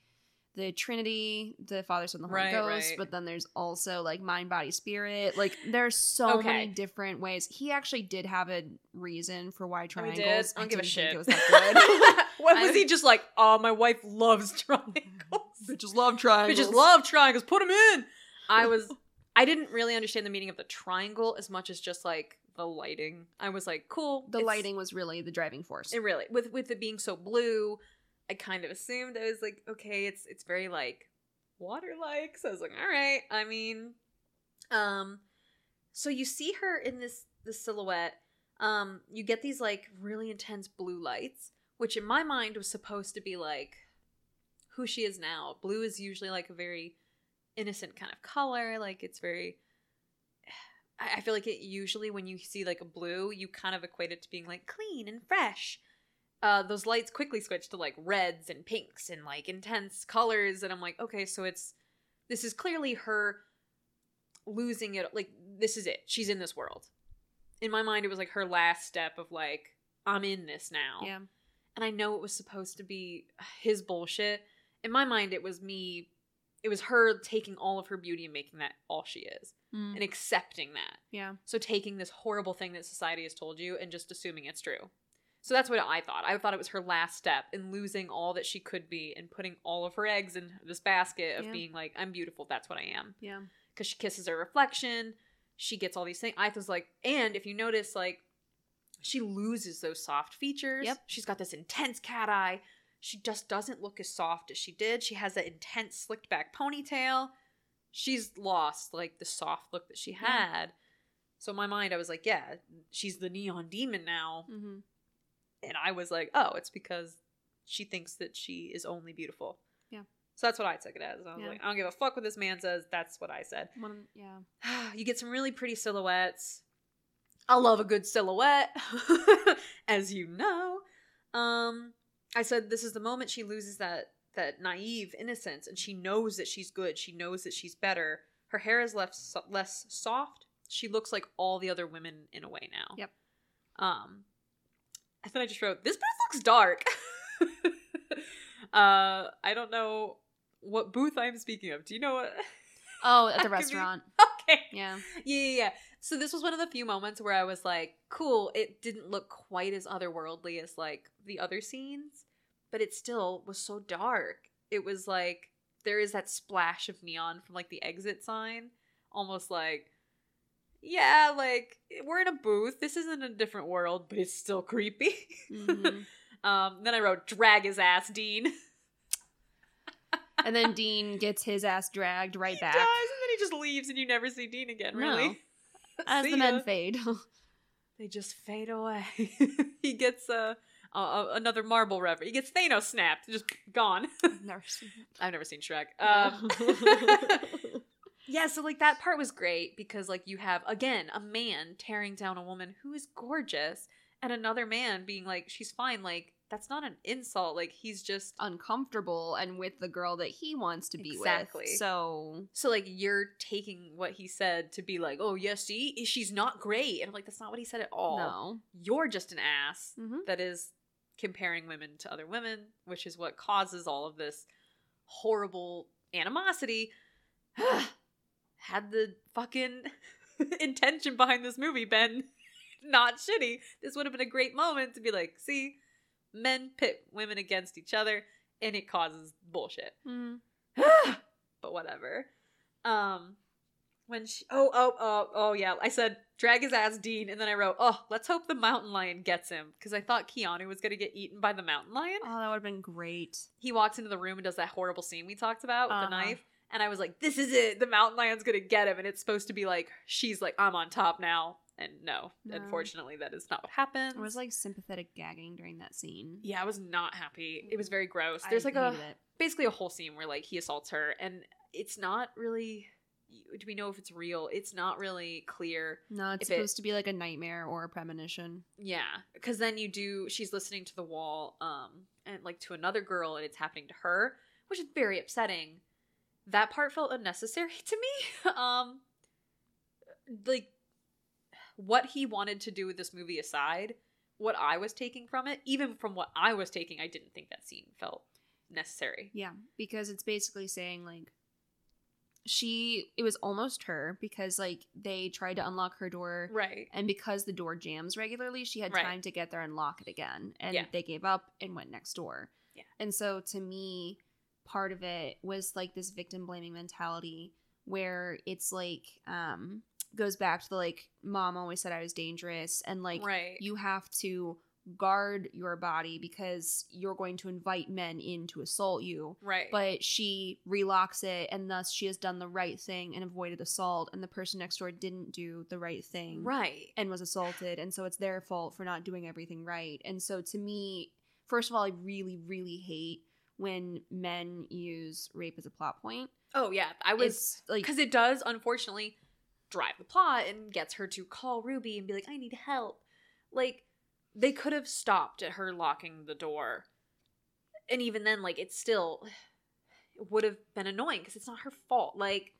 the Trinity, the Father, Son, the Holy Right, Ghost, right. but then there's also like mind, body, spirit. Like there's so Okay. many different ways. He actually did have a reason for why Oh, triangles. did? I don't give a shit. It was that what was I- he just like? Oh, my wife loves triangles. Bitches love triangles. Bitches love triangles. Put them in. I was. I didn't really understand the meaning of the triangle as much as just like the lighting. I was like, cool. the it's- lighting was really the driving force. It really with with it being so blue, I kind of assumed I was like, okay, it's it's very like water like. So I was like, all right. I mean, um, so you see her in this this silhouette. Um, you get these like really intense blue lights, which in my mind was supposed to be like who she is now. Blue is usually like a very innocent kind of color. Like it's very. I I feel like it usually when you see like a blue, you kind of equate it to being like clean and fresh. Uh, those lights quickly switch to like reds and pinks and like intense colors, and I'm like, okay, so it's this is clearly her losing it. Like this is it. She's in this world. In my mind, it was like her last step of like, I'm in this now yeah. and I know it was supposed to be his bullshit. In my mind, it was me. It was her taking all of her beauty and making that all she is, Mm. and accepting that. yeah. So taking this horrible thing that society has told you and just assuming it's true. So that's what I thought. I thought it was her last step in losing all that she could be and putting all of her eggs in this basket of Yeah. being like, I'm beautiful. That's what I am Yeah. because she kisses her reflection. She gets all these things. I was like, and if you notice, like, she loses those soft features. Yep. She's got this intense cat eye. She just doesn't look as soft as she did. She has that intense slicked back ponytail. She's lost like the soft look that she Yeah. had. So in my mind, I was like, yeah, she's the neon demon now. Mm-hmm. And I was like, oh, it's because she thinks that she is only beautiful. Yeah. So that's what I took it as. I was Yeah. like, I don't give a fuck what this man says. That's what I said. One, yeah. you get some really pretty silhouettes. I love a good silhouette, as you know. Um, I said this is the moment she loses that that naive innocence, and she knows that she's good. She knows that she's better. Her hair is less less soft. She looks like all the other women in a way now. Yep. Um, I thought I just wrote this booth looks dark. uh, I don't know what booth I'm speaking of. Do you know what? Oh, at the could be- restaurant. okay. Yeah. Yeah, yeah, yeah. So this was one of the few moments where I was like, cool, it didn't look quite as otherworldly as like the other scenes, but it still was so dark. It was like there is that splash of neon from like the exit sign, almost like yeah, like we're in a booth. This isn't a different world, but it's still creepy. Mhm. um, then I wrote drag his ass, Dean. and then Dean gets his ass dragged right He back does, and then he just leaves, and you never see Dean again. Really? No. as the men fade. they just fade away. he gets a. uh, uh, another Marvel reference. He gets Thanos snapped, just gone. Never seen it. I've never seen Shrek. No. Um, yeah, so like that part was great because like you have again a man tearing down a woman who is gorgeous, and another man being like, "She's fine." Like that's not an insult. Like he's just Uncomfortable and with the girl that he wants to be Exactly. with. So so like you're taking what he said to be like, "Oh yeah, see, she's not great," and I'm like, that's not what he said at all. no. You're just an ass. hmm that is comparing women to other women, which is what causes all of this horrible animosity. Had the fucking intention behind this movie been not shitty, this would have been a great moment to be like, see, men pit women against each other and it causes bullshit. hmm but whatever. Um when she oh oh oh oh yeah, I said drag his ass Dean and then I wrote, "Oh, let's hope the mountain lion gets him" because I thought Keanu was going to get eaten by the mountain lion. Oh, that would have been great. He walks into the room and does that horrible scene we talked about with the Uh-huh. knife. And I was like, this is it. The mountain lion's going to get him. And it's supposed to be like, she's like, I'm on top now. And no, No. unfortunately, that is not what happened It was like sympathetic gagging during that scene. yeah, I was not happy. It was very gross. I There's like a it. basically a whole scene where like he assaults her and it's not really do we know if it's real it's not really clear No, it's if it- supposed to be like a nightmare or a premonition. yeah because then you do she's listening to the wall um and like to another girl and it's happening to her which is very upsetting that part felt unnecessary to me. um like what he wanted to do with this movie aside, what I was taking from it, even from what I was taking, I didn't think that scene felt necessary. Yeah, because it's basically saying like she it was almost her because like they tried to unlock her door Right. and because the door jams regularly, she had Right. time to get there and lock it again. And Yeah. they gave up and went next door. Yeah. And so to me, part of it was like this victim blaming mentality where it's like um goes back to the like mom always said I was dangerous and like right. you have to guard your body because you're going to invite men in to assault you right. but she relocks it and thus she has done the right thing and avoided assault and the person next door didn't do the right thing right. and was assaulted and so it's their fault for not doing everything right and so to me first of all i really really hate when men use rape as a plot point Oh yeah, I was it's like because it does unfortunately drive the plot and gets her to call Ruby and be like, "I need help." Like they could have stopped at her locking the door, and even then, like it still it would have been annoying because it's not her fault. Like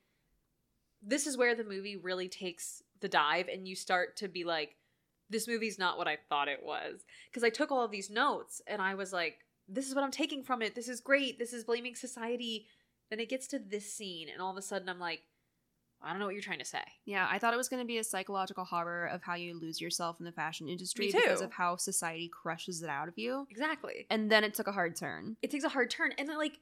this is where the movie really takes the dive, and you start to be like, "This movie's not what I thought it was." Because I took all of these notes and I was like, "This is what I'm taking from it. This is great. This is blaming society." Then it gets to this scene, and all of a sudden, I'm like, I don't know what you're trying to say. yeah i thought it was going to be a psychological horror of how you lose yourself in the fashion industry because of how society crushes it out of you Exactly. and then it took a hard turn It takes a hard turn, and then, like,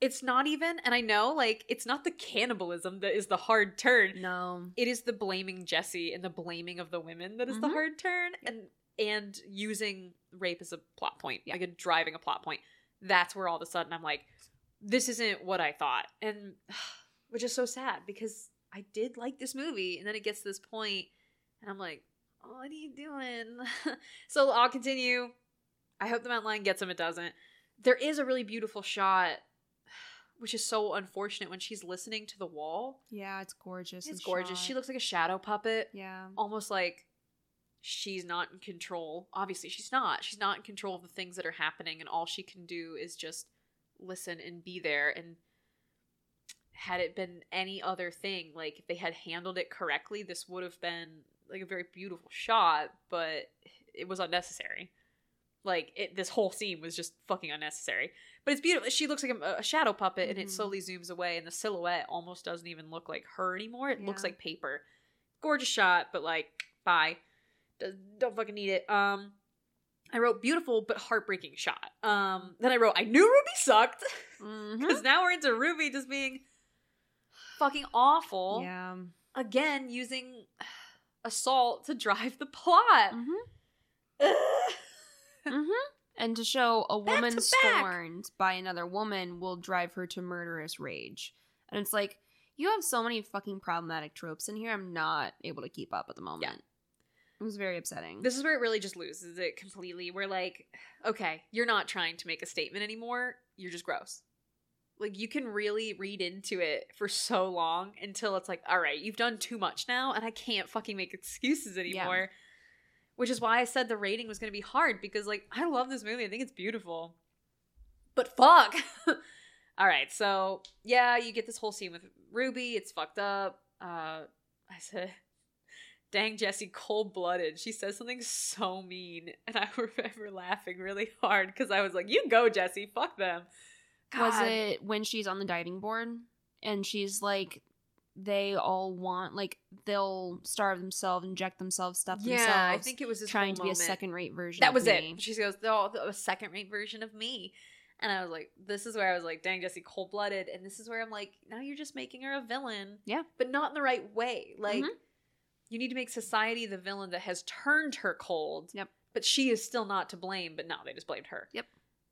it's not even, and I know, like, it's not the cannibalism that is the hard turn. no It is the blaming Jesse and the blaming of the women that is the Mhm. hard turn, and and using rape as a plot point, Yeah. like a driving a plot point. That's where all of a sudden I'm like, this isn't what I thought, and which is so sad because I did like this movie, and then it gets to this point, and I'm like, what are you doing? so I'll continue. I hope the mountain lion gets him. It doesn't. There is a really beautiful shot, which is so unfortunate when she's listening to the wall. yeah it's gorgeous It's gorgeous. shot. She looks like a shadow puppet yeah almost like she's not in control. Obviously, she's not. She's not in control of the things that are happening, and all she can do is just listen and be there. And had it been any other thing, like if they had handled it correctly, this would have been like a very beautiful shot, but it was unnecessary. Like it, this whole scene was just fucking unnecessary. But it's beautiful. She looks like a, a shadow puppet, and it Mhm. slowly zooms away, and the silhouette almost doesn't even look like her anymore. It looks like paper. Gorgeous shot, but like, bye. Don't fucking need it. Um, I wrote beautiful but heartbreaking shot. Um, then I wrote I knew Ruby sucked because now we're into Ruby just being fucking awful yeah again using assault to drive the plot. Mhm. Mm-hmm. And to show a Back woman scorned by another woman will drive her to murderous rage. And it's like, you have so many fucking problematic tropes in here, I'm not able to keep up at the moment. Yeah. It was very upsetting. This is where it really just loses it completely. We're like, okay, you're not trying to make a statement anymore. You're just gross. Like you can really read into it for so long until it's like, all right, you've done too much now, and I can't fucking make excuses anymore. Which is why I said the rating was going to be hard because, like, I love this movie. I think it's beautiful. But fuck. all right, so yeah, you get this whole scene with Ruby. It's fucked up. Uh, I said, dang Jesse cold blooded. She says something so mean, and I remember laughing really hard because I was like, "You go, Jesse. Fuck them." Was it when she's on the diving board and she's like, they all want, like, they'll starve themselves, inject themselves, stuff Yeah, themselves. I think it was this trying to be a second rate version That was me. it. She goes, "They're all a second rate version of me," and I was like, "This is where I was like, dang Jesse cold blooded," and this is where I'm like, now you're just making her a villain. Yeah. but not in the right way. Like, Mhm. you need to make society the villain that has turned her cold. Yep. But she is still not to blame. But no, they just blamed her. Yep.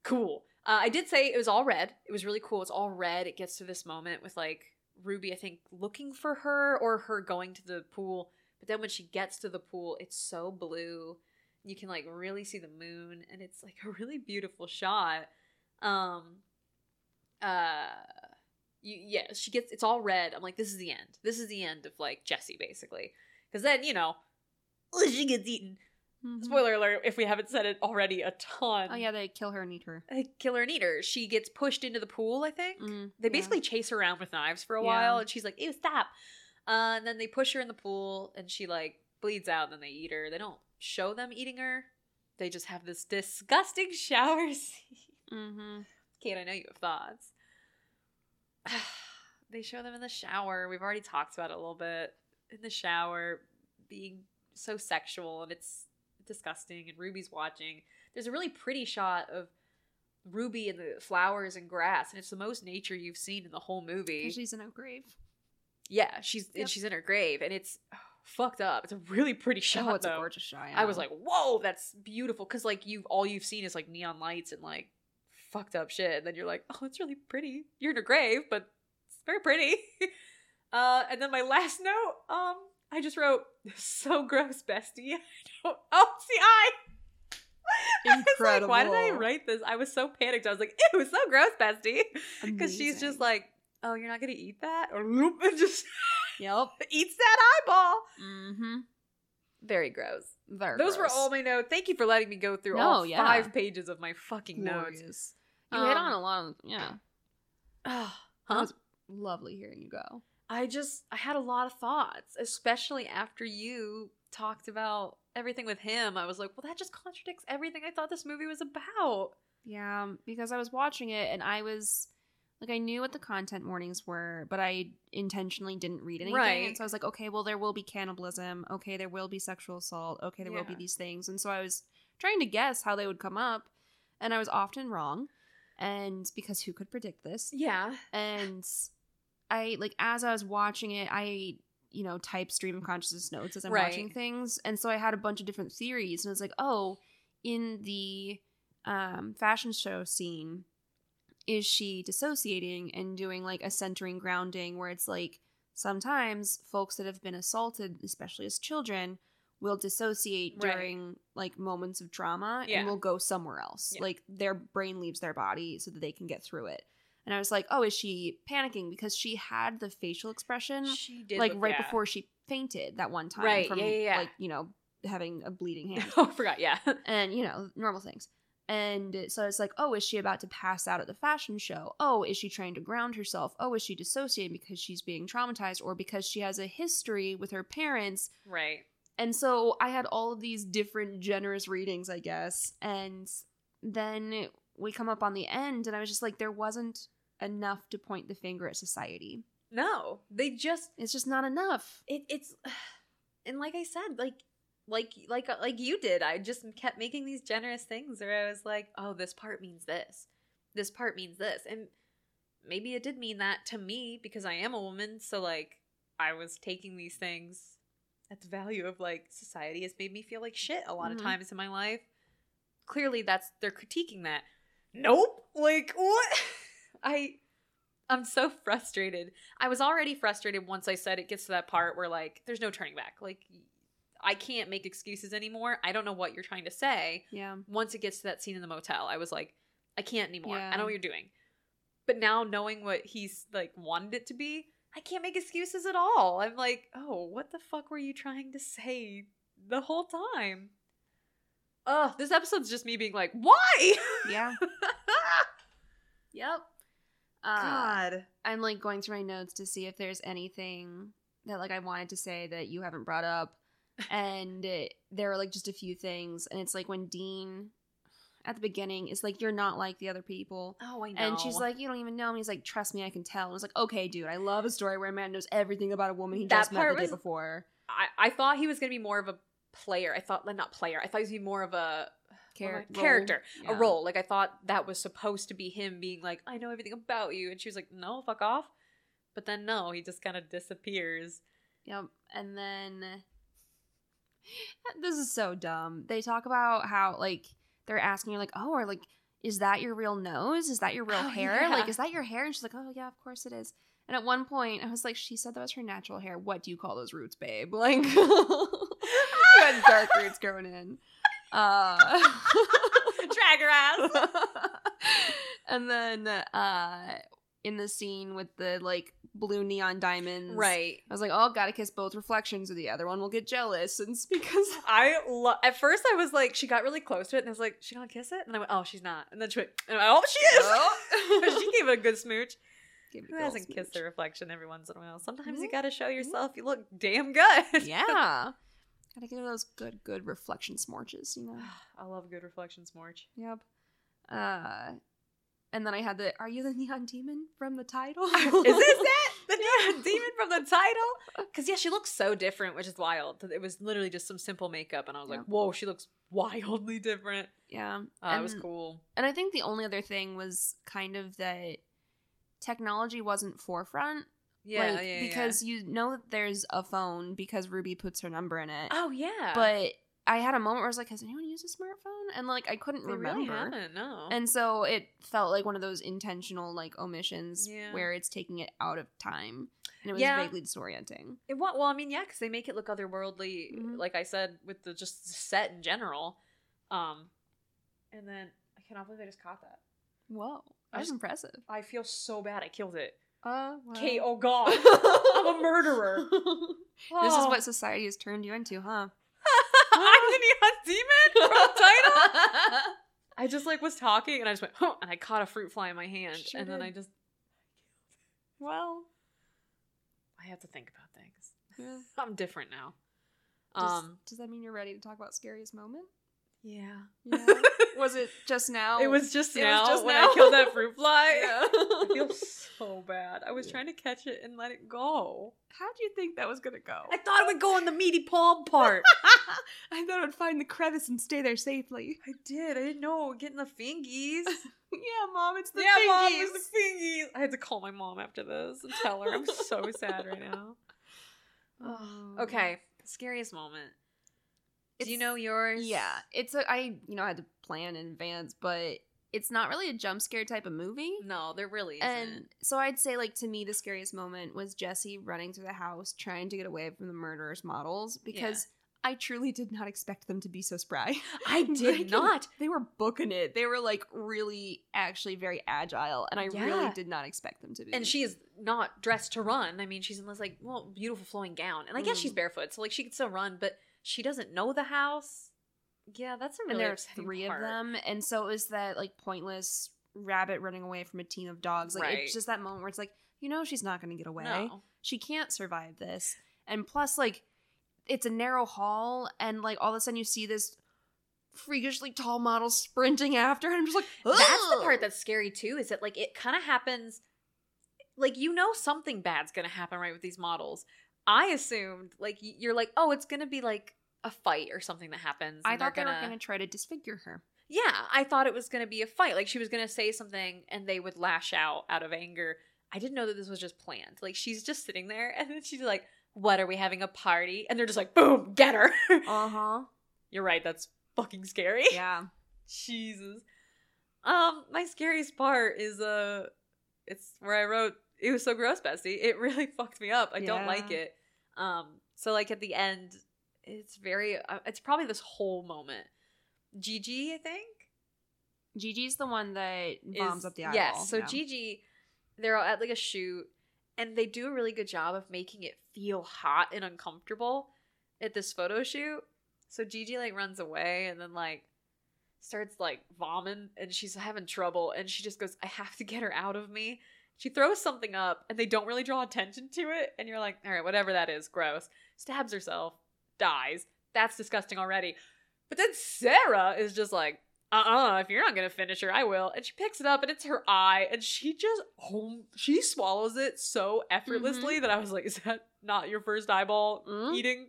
Cool. Uh, I did say it was all red. It was really cool. It's all red. It gets to this moment with like Ruby, I think, looking for her or her going to the pool. But then when she gets to the pool, it's so blue. You can like really see the moon, and it's like a really beautiful shot. Um, uh, you, yeah, she gets it's all red. I'm like, this is the end. This is the end of like Jesse, basically. Because then you know, she gets eaten. Mhm. Spoiler alert! If we haven't said it already, a ton. Oh yeah, they kill her and eat her. They kill her and eat her. She gets pushed into the pool. I think Mm, they yeah. basically chase her around with knives for a Yeah. while, and she's like, "Ew, stop!" Uh, and then they push her in the pool, and she like bleeds out. And then they eat her. They don't show them eating her. They just have this disgusting shower scene. Mm-hmm. Kate, I know you have thoughts. they show them in the shower. We've already talked about it a little bit. In the shower, being so sexual, and it's disgusting. And Ruby's watching. There's a really pretty shot of Ruby and the flowers and grass, and it's the most nature you've seen in the whole movie. She's in her grave. yeah, she's Yep. and she's in her grave, and it's fucked up. It's a really pretty shot. oh, it's a though. gorgeous shot. I was like, "Whoa, that's beautiful!" Because like you've all you've seen is like neon lights and like fucked up shit, and then you're like, "Oh, it's really pretty." You're in a grave, but it's very pretty. uh, and then my last note, um, I just wrote, "So gross, bestie." I don't. Oh, see, I. I was like, why did I write this? I was so panicked. I was like, "Ew, so gross, bestie," because she's just like, "Oh, you're not gonna eat that," or just yep. eats that eyeball. Mm-hmm. Very gross. Very Those were all my notes. Thank you for letting me go through No, all yeah. five pages of my fucking notes. Glorious. You hit on Um, a lot of yeah. huh? It was lovely hearing you go. I just I had a lot of thoughts, especially after you talked about everything with him. I was like, well, that just contradicts everything I thought this movie was about. Yeah, um, because I was watching it and I was like, I knew what the content warnings were, but I intentionally didn't read anything. Right. And so I was like, okay, well, there will be cannibalism. Okay, there will be sexual assault. Okay, there will be these things. And so I was trying to guess how they would come up, and I was often wrong. And because who could predict this? Yeah. And I, like, as I was watching it, I, you know, type stream of consciousness notes as I'm Right. watching things. And so I had a bunch of different theories. And I was like, oh, in the um, fashion show scene, is she dissociating and doing like a centering grounding where it's like sometimes folks that have been assaulted, especially as children, will dissociate Right. during like moments of trauma Yeah. and will go somewhere else. Yeah. Like their brain leaves their body so that they can get through it. And I was like, oh, is she panicking because she had the facial expression She did like look- right yeah. before she fainted that one time Right, from yeah, yeah, yeah. like you know having a bleeding hand oh, I forgot. Yeah. and you know normal things and so it's like oh is she about to pass out at the fashion show oh is she trying to ground herself oh is she dissociating because she's being traumatized or because she has a history with her parents right. and so i had all of these different generous readings i guess and then we come up on the end and i was just like there wasn't enough to point the finger at society No, they just it's just not enough it, it's and like I said, like like like uh, like you did, I just kept making these generous things where I was like, oh, this part means this, this part means this, and maybe it did mean that to me because I am a woman. So like I was taking these things at the value of like society has made me feel like shit a lot Mhm. of times in my life. Clearly, that's they're critiquing that. Nope. Like what? I I'm so frustrated. I was already frustrated once I said it gets to that part where like there's no turning back. Like I can't make excuses anymore. I don't know what you're trying to say. yeah Once it gets to that scene in the motel, I was like, I can't anymore. I know what you're doing. But now knowing what he's like wanted it to be, I can't make excuses at all. I'm like, oh, what the fuck were you trying to say the whole time? Ugh, this episode's just me being like, why? yeah Yep. Uh, God. I'm like going through my notes to see if there's anything that like I wanted to say that you haven't brought up, and it, there are like just a few things, and it's like when Dean at the beginning is like, "You're not like the other people." Oh, I know. And she's like, "You don't even know." And he's like, "Trust me, I can tell." And I was like, "Okay, dude, I love a story where a man knows everything about a woman he That just met the part day before." I, I thought he was gonna be more of a player. I thought not player. I thought he was gonna be more of a Char- a character, role. a role. Like I thought that was supposed to be him being like, I know everything about you, and she was like, No, fuck off. But then no, he just kind of disappears. Yep. And then this is so dumb. They talk about how like they're asking you like, "Oh, or like is that your real nose? Is that your real Oh, hair? yeah. Like is that your hair?" And she's like, "Oh, yeah, of course it is." And at one point, I was like, "She said that was her natural hair. What do you call those roots, babe?" Like you had dark roots growing in. Uh Drag her ass. and then uh in the scene with the like blue neon diamonds. right. I was like, oh, gotta kiss both reflections, or the other one will get jealous. And it's because I love. At first, I was like, she got really close to it, and I was like, she gonna kiss it, and I went, oh, she's not. And then she went, and I went, oh, she is. Oh. she gave it a good smooch. Who hasn't smooch. kissed their reflection every once in a while? Sometimes you Mhm. gotta show yourself you look damn good. Yeah. Gotta give those good, good reflection smorches, you know? I love a good reflection smorch. Yep. Uh, and then I had the Are you the neon demon from the title? is this it? The neon demon from the title? Because yeah, she looks so different, which is wild. It was literally just some simple makeup, and I was like, whoa, she looks wildly different. Yeah. Uh, it was cool. And I think the only other thing was kind of that technology wasn't forefront. Yeah, like, yeah, Because you know that there's a phone because Ruby puts her number in it. oh yeah, But I had a moment where I was like, has anyone used a smartphone? And like I couldn't they remember. really. No, And so it felt like one of those intentional like omissions Yeah. where it's taking it out of time. And it was Yeah. vaguely disorienting. It well, I mean, yeah, because they make it look otherworldly, Mhm. like I said, with the just set in general. Um, and then I cannot believe I just caught that. Whoa. That's impressive. I feel so bad. I killed it. Uh, Kate, oh god, I'm a murderer. This is Oh. what society has turned you into, huh? I'm the neon demon from the title. I just like was talking and I just went, huh, and I caught a fruit fly in my hand, and then. I just well, I have to think about things. yeah. I'm different now. Does, Um, does that mean you're ready to talk about scariest moment? Yeah. Yeah. was it just now? It was just It was now just when now? I killed that fruit fly. Yeah. I feel so bad. I was trying to catch it and let it go. How do you think that was gonna go? I thought it would go on the meaty palm part. I thought it would find the crevice and stay there safely. I did. I didn't know. Getting the fingies. yeah, mom, it's the fingies. yeah, mom, it's the fingies. I had to call my mom after this and tell her I'm so sad right now. Oh. Okay, um, scariest moment. Do you know yours? Yeah, it's a I you know I had to plan in advance, but it's not really a jump scare type of movie. No, there really isn't. And so I'd say like to me the scariest moment was Jesse running through the house trying to get away from the murderous models because I truly did not expect them to be so spry. I did can- not. They were booking it. They were like really actually very agile and I really did not expect them to be. And she is not dressed to run. I mean, she's in this like well, beautiful flowing gown, and I guess she's Mhm. barefoot, so like she can still run, but she doesn't know the house. Yeah, that's a really and there's three part. of them and so it was that like pointless rabbit running away from a team of dogs like Right. it's just that moment where it's like you know she's not going to get away No. she can't survive this and plus like it's a narrow hall and like all of a sudden you see this freakishly tall model sprinting after and i'm just like That's the part that's scary too. Is that like it kind of happens, like you know something bad's gonna happen right with these models. I assumed like you're like oh it's gonna be like a fight or something that happens. i thought they were going to try to disfigure her Yeah, I thought it was gonna be a fight. Like she was gonna say something and they would lash out out of anger. I didn't know that this was just planned. Like she's just sitting there and then she's like, "What are we having a party?" And they're just like, "Boom, get her." uh-huh You're right. That's fucking scary. yeah Jesus. Um, my scariest part is uh it's where I wrote it was so gross, Bessie. It really fucked me up. I don't like it. Um, so like at the end, it's very uh, it's probably this whole moment. Gigi, I think. gigi's the one that bombs is- up the eyeball Yes. So yeah. Gigi, they're at like a shoot, and they do a really good job of making it feel hot and uncomfortable at this photo shoot. So Gigi like runs away and then like starts like vomiting and she's having trouble and she just goes, I have to get her out of me. She throws something up and they don't really draw attention to it, and you're like, all right, whatever that is, gross. Stabs herself, dies. That's disgusting already. But then Sarah is just like, uh-uh, if you're not gonna finish her, I will. And she picks it up and it's her eye, and she just she swallows it so effortlessly that I was like, is that not your first eyeball Mm. eating?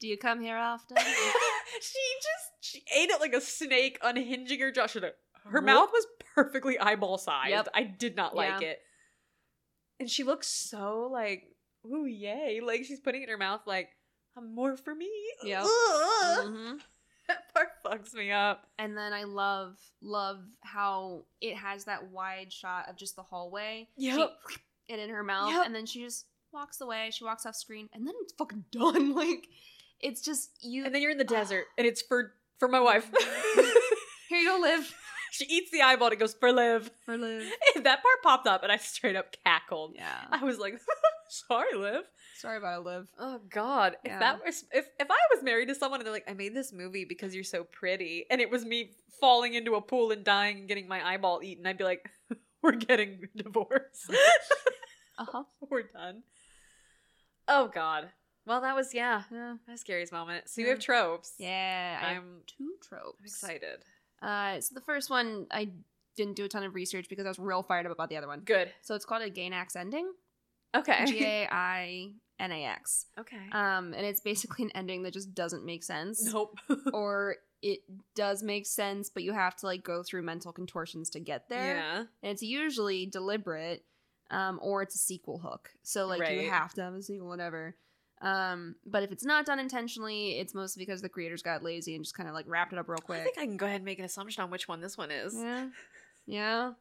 do you come here often she just she ate it like a snake, unhinging her jaw. She was like- Her mouth was perfectly eyeball sized. Yep. I did not like Yeah. it. And she looks so like, ooh, yay. Like she's putting it in her mouth like, I'm more for me. Yeah. Ugh. Mhm. That part fucks me up. And then I love love how it has that wide shot of just the hallway. Yep. She it in her mouth, Yep. and then she just walks away. She walks off screen, and then it's fucking done. Like it's just you. And then you're in the desert and it's for for my wife. Here you go, live. she eats the eyeball and it goes for live. For Liv. that part popped up and I straight up cackled. Yeah. I was like, sorry, Liv. Sorry about it, Liv. Oh God! If that was if if I was married to someone and they're like, I made this movie because you're so pretty, and it was me falling into a pool and dying and getting my eyeball eaten, I'd be like, we're getting divorced. Uh huh. we're done. Oh God! Well, that was yeah, Yeah. that was scariest moment. So you Yeah. have tropes. Yeah. I have I'm two tropes. I'm excited. Uh, so the first one, I didn't do a ton of research because I was real fired up about the other one. Good. So it's called a Gainax ending. Okay. G A I N A X. okay. Um, and it's basically an ending that just doesn't make sense. nope. Or it does make sense, but you have to like go through mental contortions to get there. Yeah. And it's usually deliberate, um, or it's a sequel hook. So like Right. you have to have a sequel, whatever. Um, but if it's not done intentionally, it's mostly because the creators got lazy and just kind of like wrapped it up real quick. I think I can go ahead and make an assumption on which one this one is. Yeah. Yeah.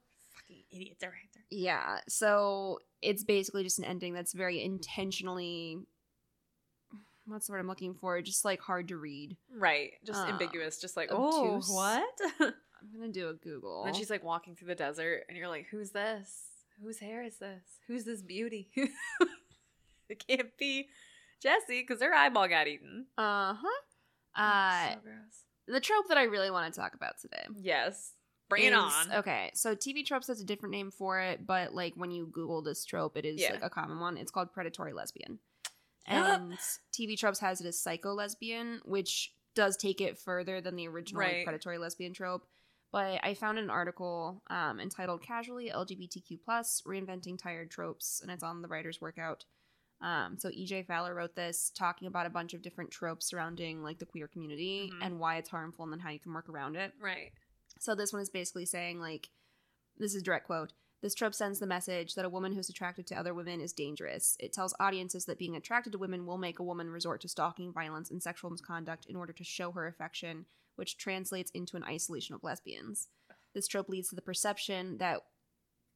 Idiots. They're right there. Yeah. So it's basically just an ending that's very intentionally what's the word I'm looking for? Just like hard to read. Right. Just Um, ambiguous. Just like, obtuse. oh, what? I'm gonna do a Google. And she's like walking through the desert, and you're like, "Who's this? Whose hair is this? Who's this beauty?" it can't be Jesse because her eyeball got eaten. Uh-huh. Oh, Uh so gross. the trope that I really want to talk about today. Yes, bring it is- on. Okay, so TV tropes has a different name for it, but like when you Google this trope, it is Yeah. like a common one. It's called predatory lesbian. And TV tropes has it as psycho lesbian, which does take it further than the original like, predatory lesbian trope. But I found an article um, entitled "Casually LGBTQ Plus Reinventing Tired Tropes," and it's on the Writer's Workout. Um, so EJ Fowler wrote this, talking about a bunch of different tropes surrounding like the queer community Mhm. and why it's harmful and then how you can work around it. Right. So this one is basically saying like this is direct quote. This trope sends the message that a woman who's attracted to other women is dangerous. It tells audiences that being attracted to women will make a woman resort to stalking, violence, and sexual misconduct in order to show her affection, which translates into an isolation of lesbians. This trope leads to the perception that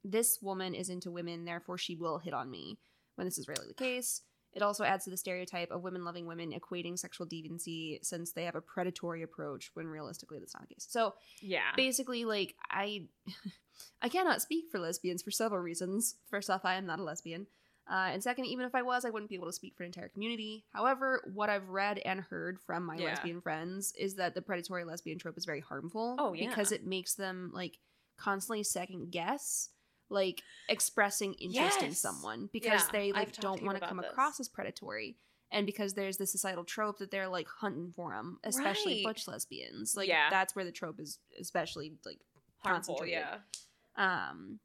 this woman is into women, therefore she will hit on me, when this is rarely the case. It also adds to the stereotype of women loving women equating sexual deviancy since they have a predatory approach when realistically that's not the case. So Yeah. basically like i i cannot speak for lesbians for several reasons first off i am not a lesbian uh, and second even if i was i wouldn't be able to speak for an entire community however what i've read and heard from my Yeah. lesbian friends is that the predatory lesbian trope is very harmful Oh, yeah. because it makes them like constantly second guess like expressing interest in someone because Yeah, they like don't want to come this. across as predatory and because there's the societal trope that they're like hunting for them especially Right. butch lesbians like Yeah. that's where the trope is especially like Harmful. concentrated. Yeah. um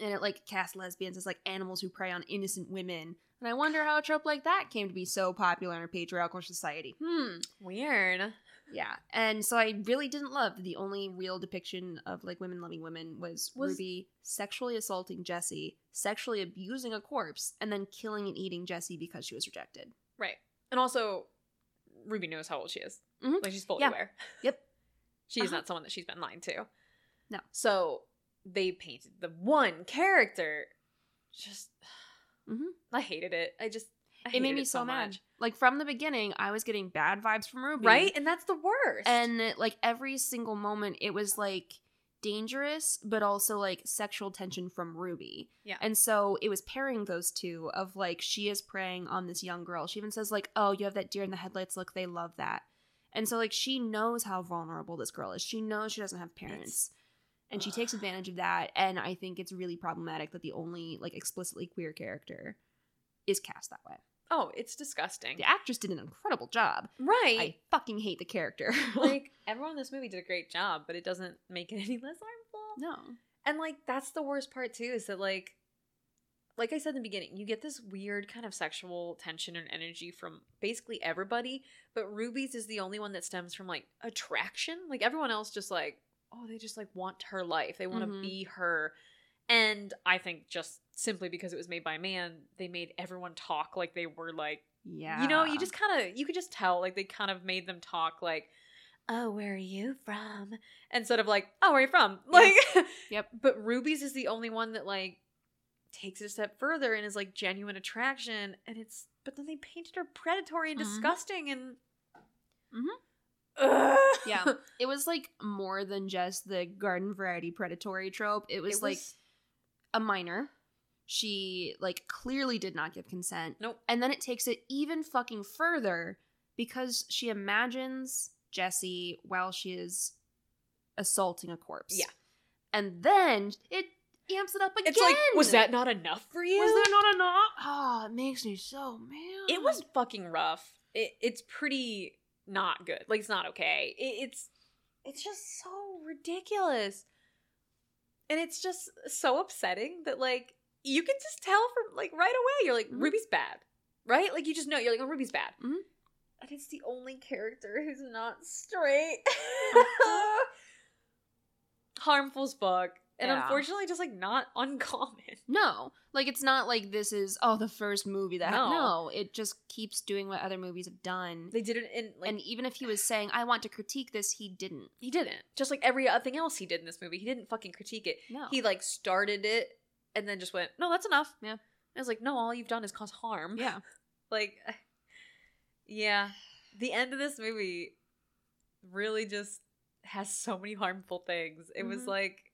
and it like casts lesbians as like animals who prey on innocent women and i wonder how a trope like that came to be so popular in a patriarchal society hmm Weird. Yeah and so i really didn't love the only real depiction of like women loving women was, Was- ruby sexually assaulting jesse sexually abusing a corpse and then killing and eating jesse because she was rejected Right. And also, Ruby knows how old she is. Mhm. Like she's fully Yeah. aware. Yep. She's Uh-huh. not someone that she's been lying to. No. So they painted the one character. Just, Mhm. I hated it. I just, I it made me so, mad much. Like from the beginning i was getting bad vibes from ruby. Right, and that's the worst. and like every single moment it was like dangerous but also like sexual tension from ruby. Yeah. and so it was pairing those two of like she is preying on this young girl. She even says like oh you have that deer in the headlights. Look they love that. And so like she knows how vulnerable this girl is. She knows she doesn't have parents. And she takes advantage of that. And i think it's really problematic that the only like explicitly queer character is cast that way oh, it's disgusting. the actress did an incredible job Right. i fucking hate the character like everyone in this movie did a great job, but it doesn't make it any less harmful. no And like that's the worst part too is that like like I said in the beginning, you get this weird kind of sexual tension and energy from basically everybody, but Ruby's is the only one that stems from like attraction. Like everyone else just like oh, they just like want her life. They want to Mhm. be her. And I think just simply because it was made by a man, they made everyone talk like they were like Yeah. you know, you just kind of you could just tell like they kind of made them talk like, "Oh, where are you from?" instead of like, "Oh, where are you from?" Like, Yep. But Ruby's is the only one that like takes it a step further and is like genuine attraction, and it's but then they painted her predatory and Mhm. disgusting and. Mm-hmm. Yeah. It was like more than just the garden variety predatory trope. It was, It like a minor. She like clearly did not give consent. Nope. And then it takes it even fucking further because she imagines Jesse while she is assaulting a corpse. Yeah. And then it amps it up again. It's like, was that not enough for you? Was there not enough? Oh, it makes me so mad. it was fucking rough. It, it's pretty not good. Like it's not okay. It, it's it's just so ridiculous, and it's just so upsetting that like you can just tell from like right away. You're like Mhm. Ruby's bad, right? Like you just know you're like oh Ruby's bad, Mhm. and it's the only character who's not straight. Harmful's book, and Yeah. unfortunately, just like not uncommon. No, like it's not like this is oh the first movie that No. no. It just keeps doing what other movies have done. They did it in like and even if he was saying I want to critique this, he didn't. He didn't. Just like every other thing else he did in this movie, he didn't fucking critique it. No, He like started it and then just went, "No, that's enough." Yeah. I was like, "No, all you've done is cause harm." yeah, Like, yeah, the end of this movie really just has so many harmful things. It was Mhm. like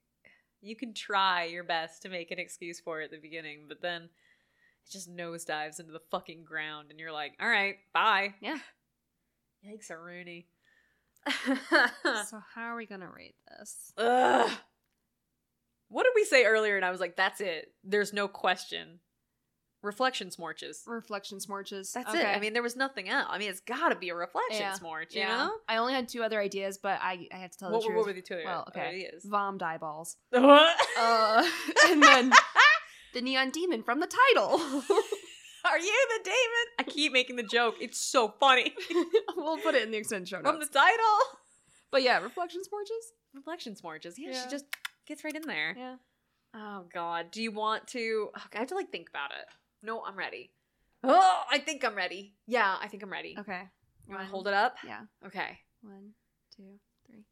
you can try your best to make an excuse for it at the beginning, but then it just nosedives into the fucking ground, and you're like, "All right, bye." Yeah. Yikes, a Rooney. so how are we gonna rate this? Ugh. What did we say earlier? And I was like, that's it. There's no question. Reflection smorches. Reflection smorches. That's it. I mean, there was nothing else. I mean, it's got to be a reflection Yeah. smorch, you yeah. know? I only had two other ideas, but I I had to tell What, the what truth. were the two other well, okay. ideas? Vom eyeballs. What? Uh, and then the neon demon from the title. Are you the demon? I keep making the joke. It's so funny. we'll put it in the extended show From the title. But yeah, reflection smorches. Reflection smorches. Yeah, Yeah. she just gets right in there. Yeah. Oh God, do you want to? oh, I have to like think about it. No, I'm ready. Oh, I think I'm ready. Yeah, I think I'm ready. Okay. You want to hold it up? Yeah. Okay. One, two, three.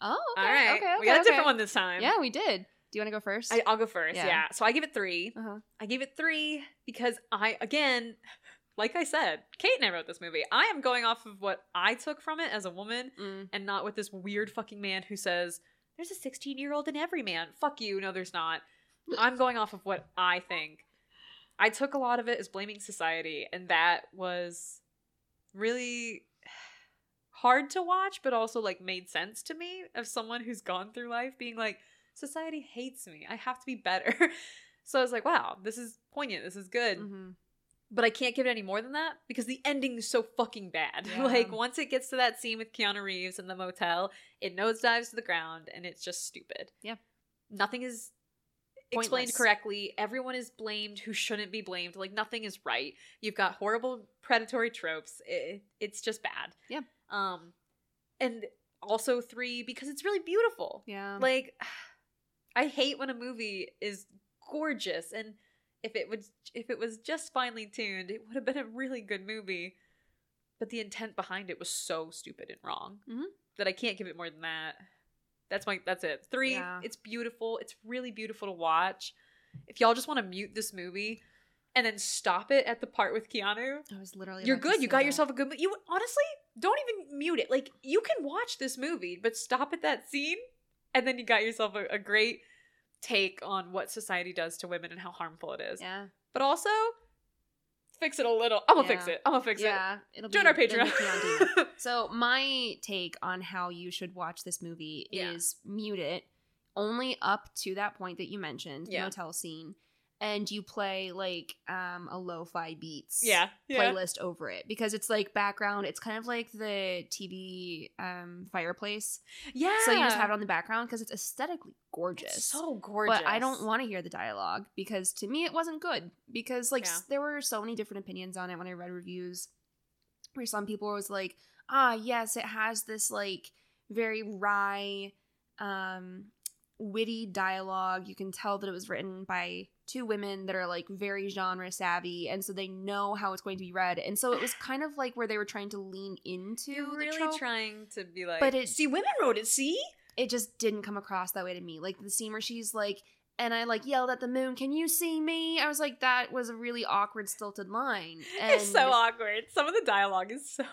Oh, okay. All right. Okay, okay, we got a different one this time. Yeah, we did. Do you want to go first? I, I'll go first. Yeah. Yeah. So I give it three. uh-huh. I gave it three because I, again, like I said, Kate and I wrote this movie. I am going off of what I took from it as a woman Mm. and not with this weird fucking man who says, there's a 16 year old in every man. Fuck you. No, there's not. I'm going off of what I think. I took a lot of it as blaming society, and that was really hard to watch, but also like made sense to me of someone who's gone through life being like, society hates me. I have to be better. so I was like, wow, this is poignant. This is good hmm but I can't give it any more than that because the ending is so fucking bad. Yeah. like once it gets to that scene with Keanu Reeves in the motel, it nosedives to the ground and it's just stupid. Yeah. Nothing is explained correctly. Everyone is blamed who shouldn't be blamed. Like nothing is right. You've got horrible predatory tropes. It, it's just bad. Yeah. Um and also 3 because it's really beautiful. Yeah. Like I hate when a movie is gorgeous and if it was if it was just finely tuned, it would have been a really good movie. But the intent behind it was so stupid and wrong Mhm. that I can't give it more than that. That's my that's it. Three, Yeah. it's beautiful. It's really beautiful to watch. If y'all just want to mute this movie and then stop it at the part with Keanu, I was literally. you're good. You got that. yourself a good. You honestly don't even mute it. Like you can watch this movie, but stop at that scene, and then you got yourself a, a great take on what society does to women and how harmful it is. Yeah. But also fix it a little. I'm gonna fix it. I'm gonna fix it. yeah. It'll it. be Join our Patreon. So my take on how you should watch this movie Yeah. is mute it only up to that point that you mentioned, Yeah. the motel scene, and you play like um a lo-fi beats yeah. Yeah. playlist over it because it's like background. It's kind of like the TV um fireplace. Yeah. So you just have it on the background because it's aesthetically gorgeous. It's so gorgeous. But I don't want to hear the dialogue because to me it wasn't good. Because like Yeah. there were so many different opinions on it when I read reviews, where some people was like, "Ah, yes, it has this like very wry, um, witty dialogue. You can tell that it was written by two women that are like very genre savvy, and so they know how it's going to be read. And so it was kind of like where they were trying to lean into You're the really trope. trying to be like, But it- see, women wrote it. See, it just didn't come across that way to me. Like the scene where she's like, and I like yelled at the moon, "Can you see me?" I was like, that was a really awkward, stilted line. And it's so awkward. Some of the dialogue is so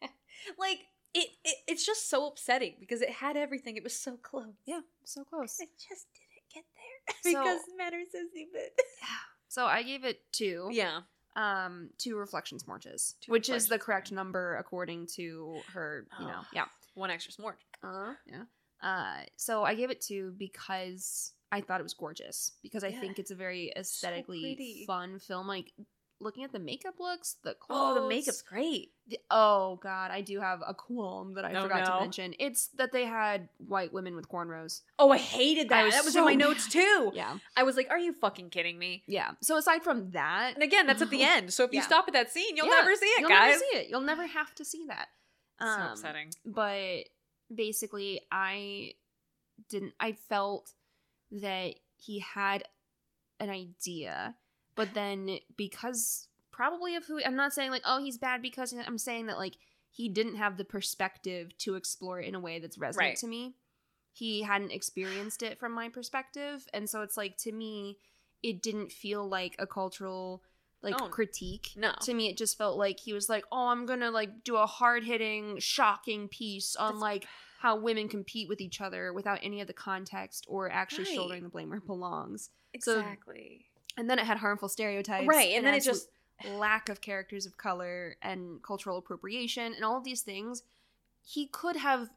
like it, it it's just so upsetting because it had everything. It was so close. Yeah, so close. It just didn't get there So- because matter so stupid. Yeah. So I gave it two. yeah. Um, two reflection smorches, Two which is the correct number according to her. You know, Oh. yeah. One extra smorch. Uh, yeah. Uh, so I gave it two because I thought it was gorgeous. Because I Yeah. think it's a very aesthetically pretty. fun film. Like looking at the makeup looks, the clothes. Oh, the makeup's great. the- oh god, I do have a qualm that I Oh, forgot no. to mention. It's that they had white women with cornrows. Oh, I hated I that. was that was so in my notes too. Yeah, I was like, "Are you fucking kidding me?" yeah. So aside from that, And again, that's at the end. So if you stop at that scene, you'll Yeah, never see it, you'll guys. never see it. You'll never have to see that. so Um, upsetting. but basically i didn't i felt that he had an idea but then because probably of who i'm not saying like oh he's bad because i'm saying that like he didn't have the perspective to explore it in a way that's resonant Right. to me he hadn't experienced it from my perspective and so it's like to me it didn't feel like a cultural like Oh, critique no. to me it just felt like he was like oh i'm gonna like do a hard-hitting shocking piece on That's- like how women compete with each other without any of the context or actually Right. shouldering the blame where it belongs so- Exactly. And then it had harmful stereotypes right, and then it just lack of characters of color and cultural appropriation and all of these things he could have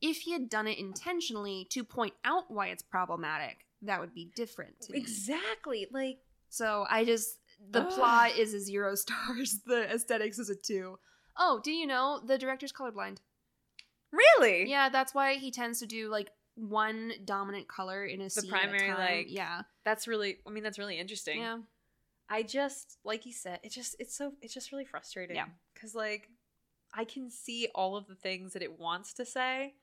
if he had done it intentionally to point out why it's problematic that would be different to me. exactly like so i just the Ugh. plot is a zero stars the aesthetics is a two. Oh, do you know the director's colorblind really. yeah that's why he tends to do like one dominant color in a scene The primary, at a time. like, yeah That's really. I mean, that's really interesting. yeah I just like you said, it just it's so it's just really frustrating. Yeah. Cause like I can see all of the things that it wants to say.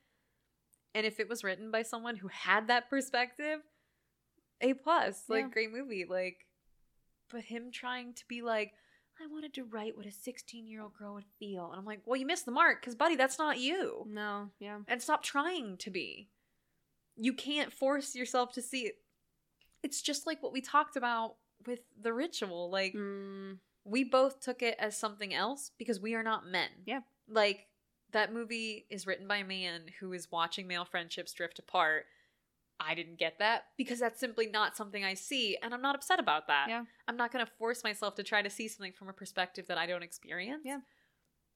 And if it was written by someone who had that perspective, A plus. Like Yeah. great movie. Like but him trying to be like, I wanted to write what a 16 year old girl would feel. And I'm like, well, you missed the mark, because buddy, that's not you. no yeah And stop trying to be. You can't force yourself to see it. It's just like what we talked about with the ritual. Like mm, we both took it as something else because we are not men. Yeah. Like that movie is written by a man who is watching male friendships drift apart. I didn't get that because that's simply not something I see and I'm not upset about that. Yeah. I'm not going to force myself to try to see something from a perspective that I don't experience. Yeah.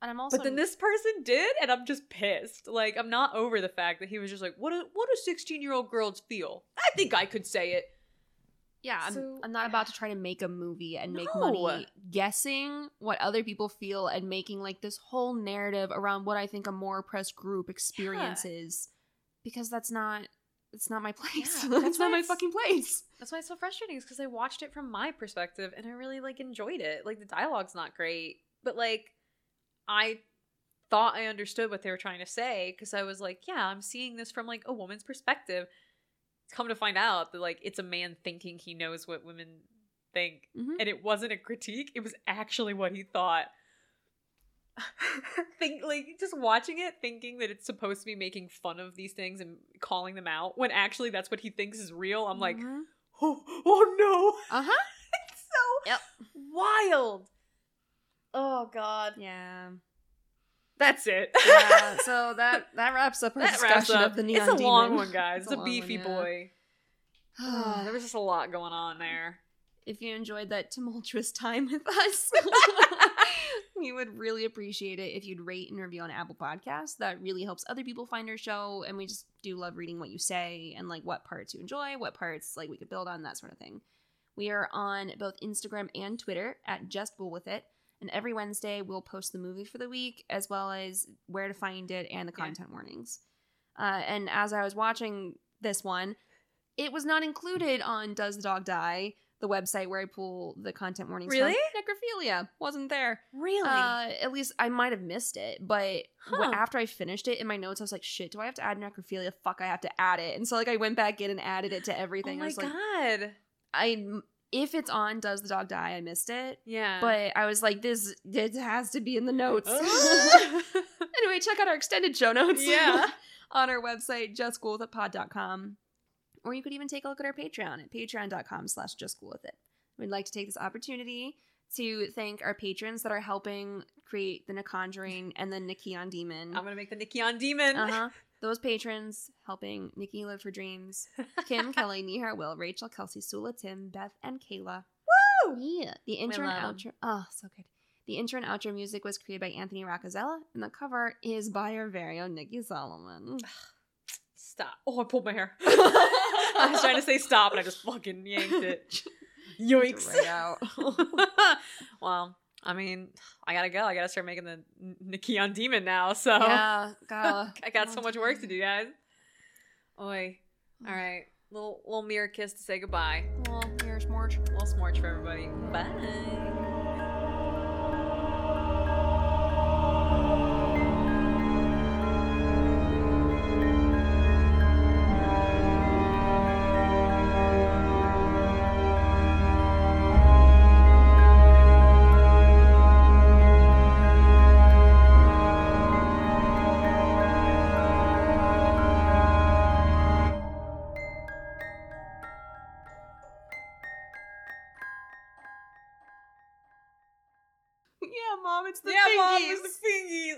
and i'm also But then this person did and I'm just pissed. Like I'm not over the fact that he was just like what do, what do 16-year-old girls feel? I think I could say it. Yeah, I'm, So- I'm not about to try to make a movie and make money guessing what other people feel and making like this whole narrative around what I think a more oppressed group experiences because that's not it's not my place. Yeah, that's that's not my fucking place. That's why it's so frustrating is because I watched it from my perspective and I really like enjoyed it. Like the dialogue's not great, but like I thought I understood what they were trying to say because I was like, yeah, I'm seeing this from like a woman's perspective. Come to find out that like it's a man thinking he knows what women think, Mhm. and it wasn't a critique; it was actually what he thought. Think like just watching it, thinking that it's supposed to be making fun of these things and calling them out, when actually that's what he thinks is real. I'm like, Mhm. oh, oh no. uh-huh. It's so Yep. wild. Oh god. Yeah. That's it. Yeah, so that that wraps up our that discussion up. of the neon It's a long demon. one, guys. It's It's, a a, long one, beefy yeah. boy. Oh, there was just a lot going on there. if you enjoyed that tumultuous time with us, we would really appreciate it if you'd rate and review on Apple Podcasts. That really helps other people find our show, and we just do love reading what you say and like what parts you enjoy, what parts like we could build on, that sort of thing. We are on both Instagram and Twitter at Just Bull With It, and every Wednesday we'll post the movie for the week as well as where to find it and the Yeah. content warnings. Uh, and as I was watching this one, it was not included on Does the Dog Die, the website where I pull the content warnings. from. Really? Necrophilia wasn't there. Really? Uh, at least I might have missed it, but Huh. after I finished it in my notes, I was like, "Shit, do I have to add necrophilia? Fuck, I have to add it." And so like I went back in and added it to oh everything. I my was like, god. I if it's on Does the Dog Die, I missed it. yeah. But I was like, this it has to be in the notes. anyway, check out our extended show notes. Yeah. on our website, justcoolwithitpod.com. Or you could even take a look at our Patreon at patreon.com slash justcoolwithit. We'd like to take this opportunity to thank our patrons that are helping create the Conjuring and the Nikki on Demon. I'm gonna make the Nikki on Demon. Uh huh. Those patrons helping Nikki live her dreams. Kim, Kelly, Nihar, Will, Rachel, Kelsey, Sula, Tim, Beth, and Kayla. Woo! Yeah. The intro and outro. Oh, so good. The intro and outro music was created by Anthony Raccazella, and the cover is by our very own Nikki Solomon. Stop. Oh, I pulled my hair. I was trying to say stop, and I just fucking yanked it. Yoinks. Right out. well, I mean, I gotta go. I gotta start making the N- on Demon now. So yeah, gotta. I got so much work to do, guys. Oi. All right. Little little mirror kiss to say goodbye. Little here's Marge. Little smorch for everybody. Bye.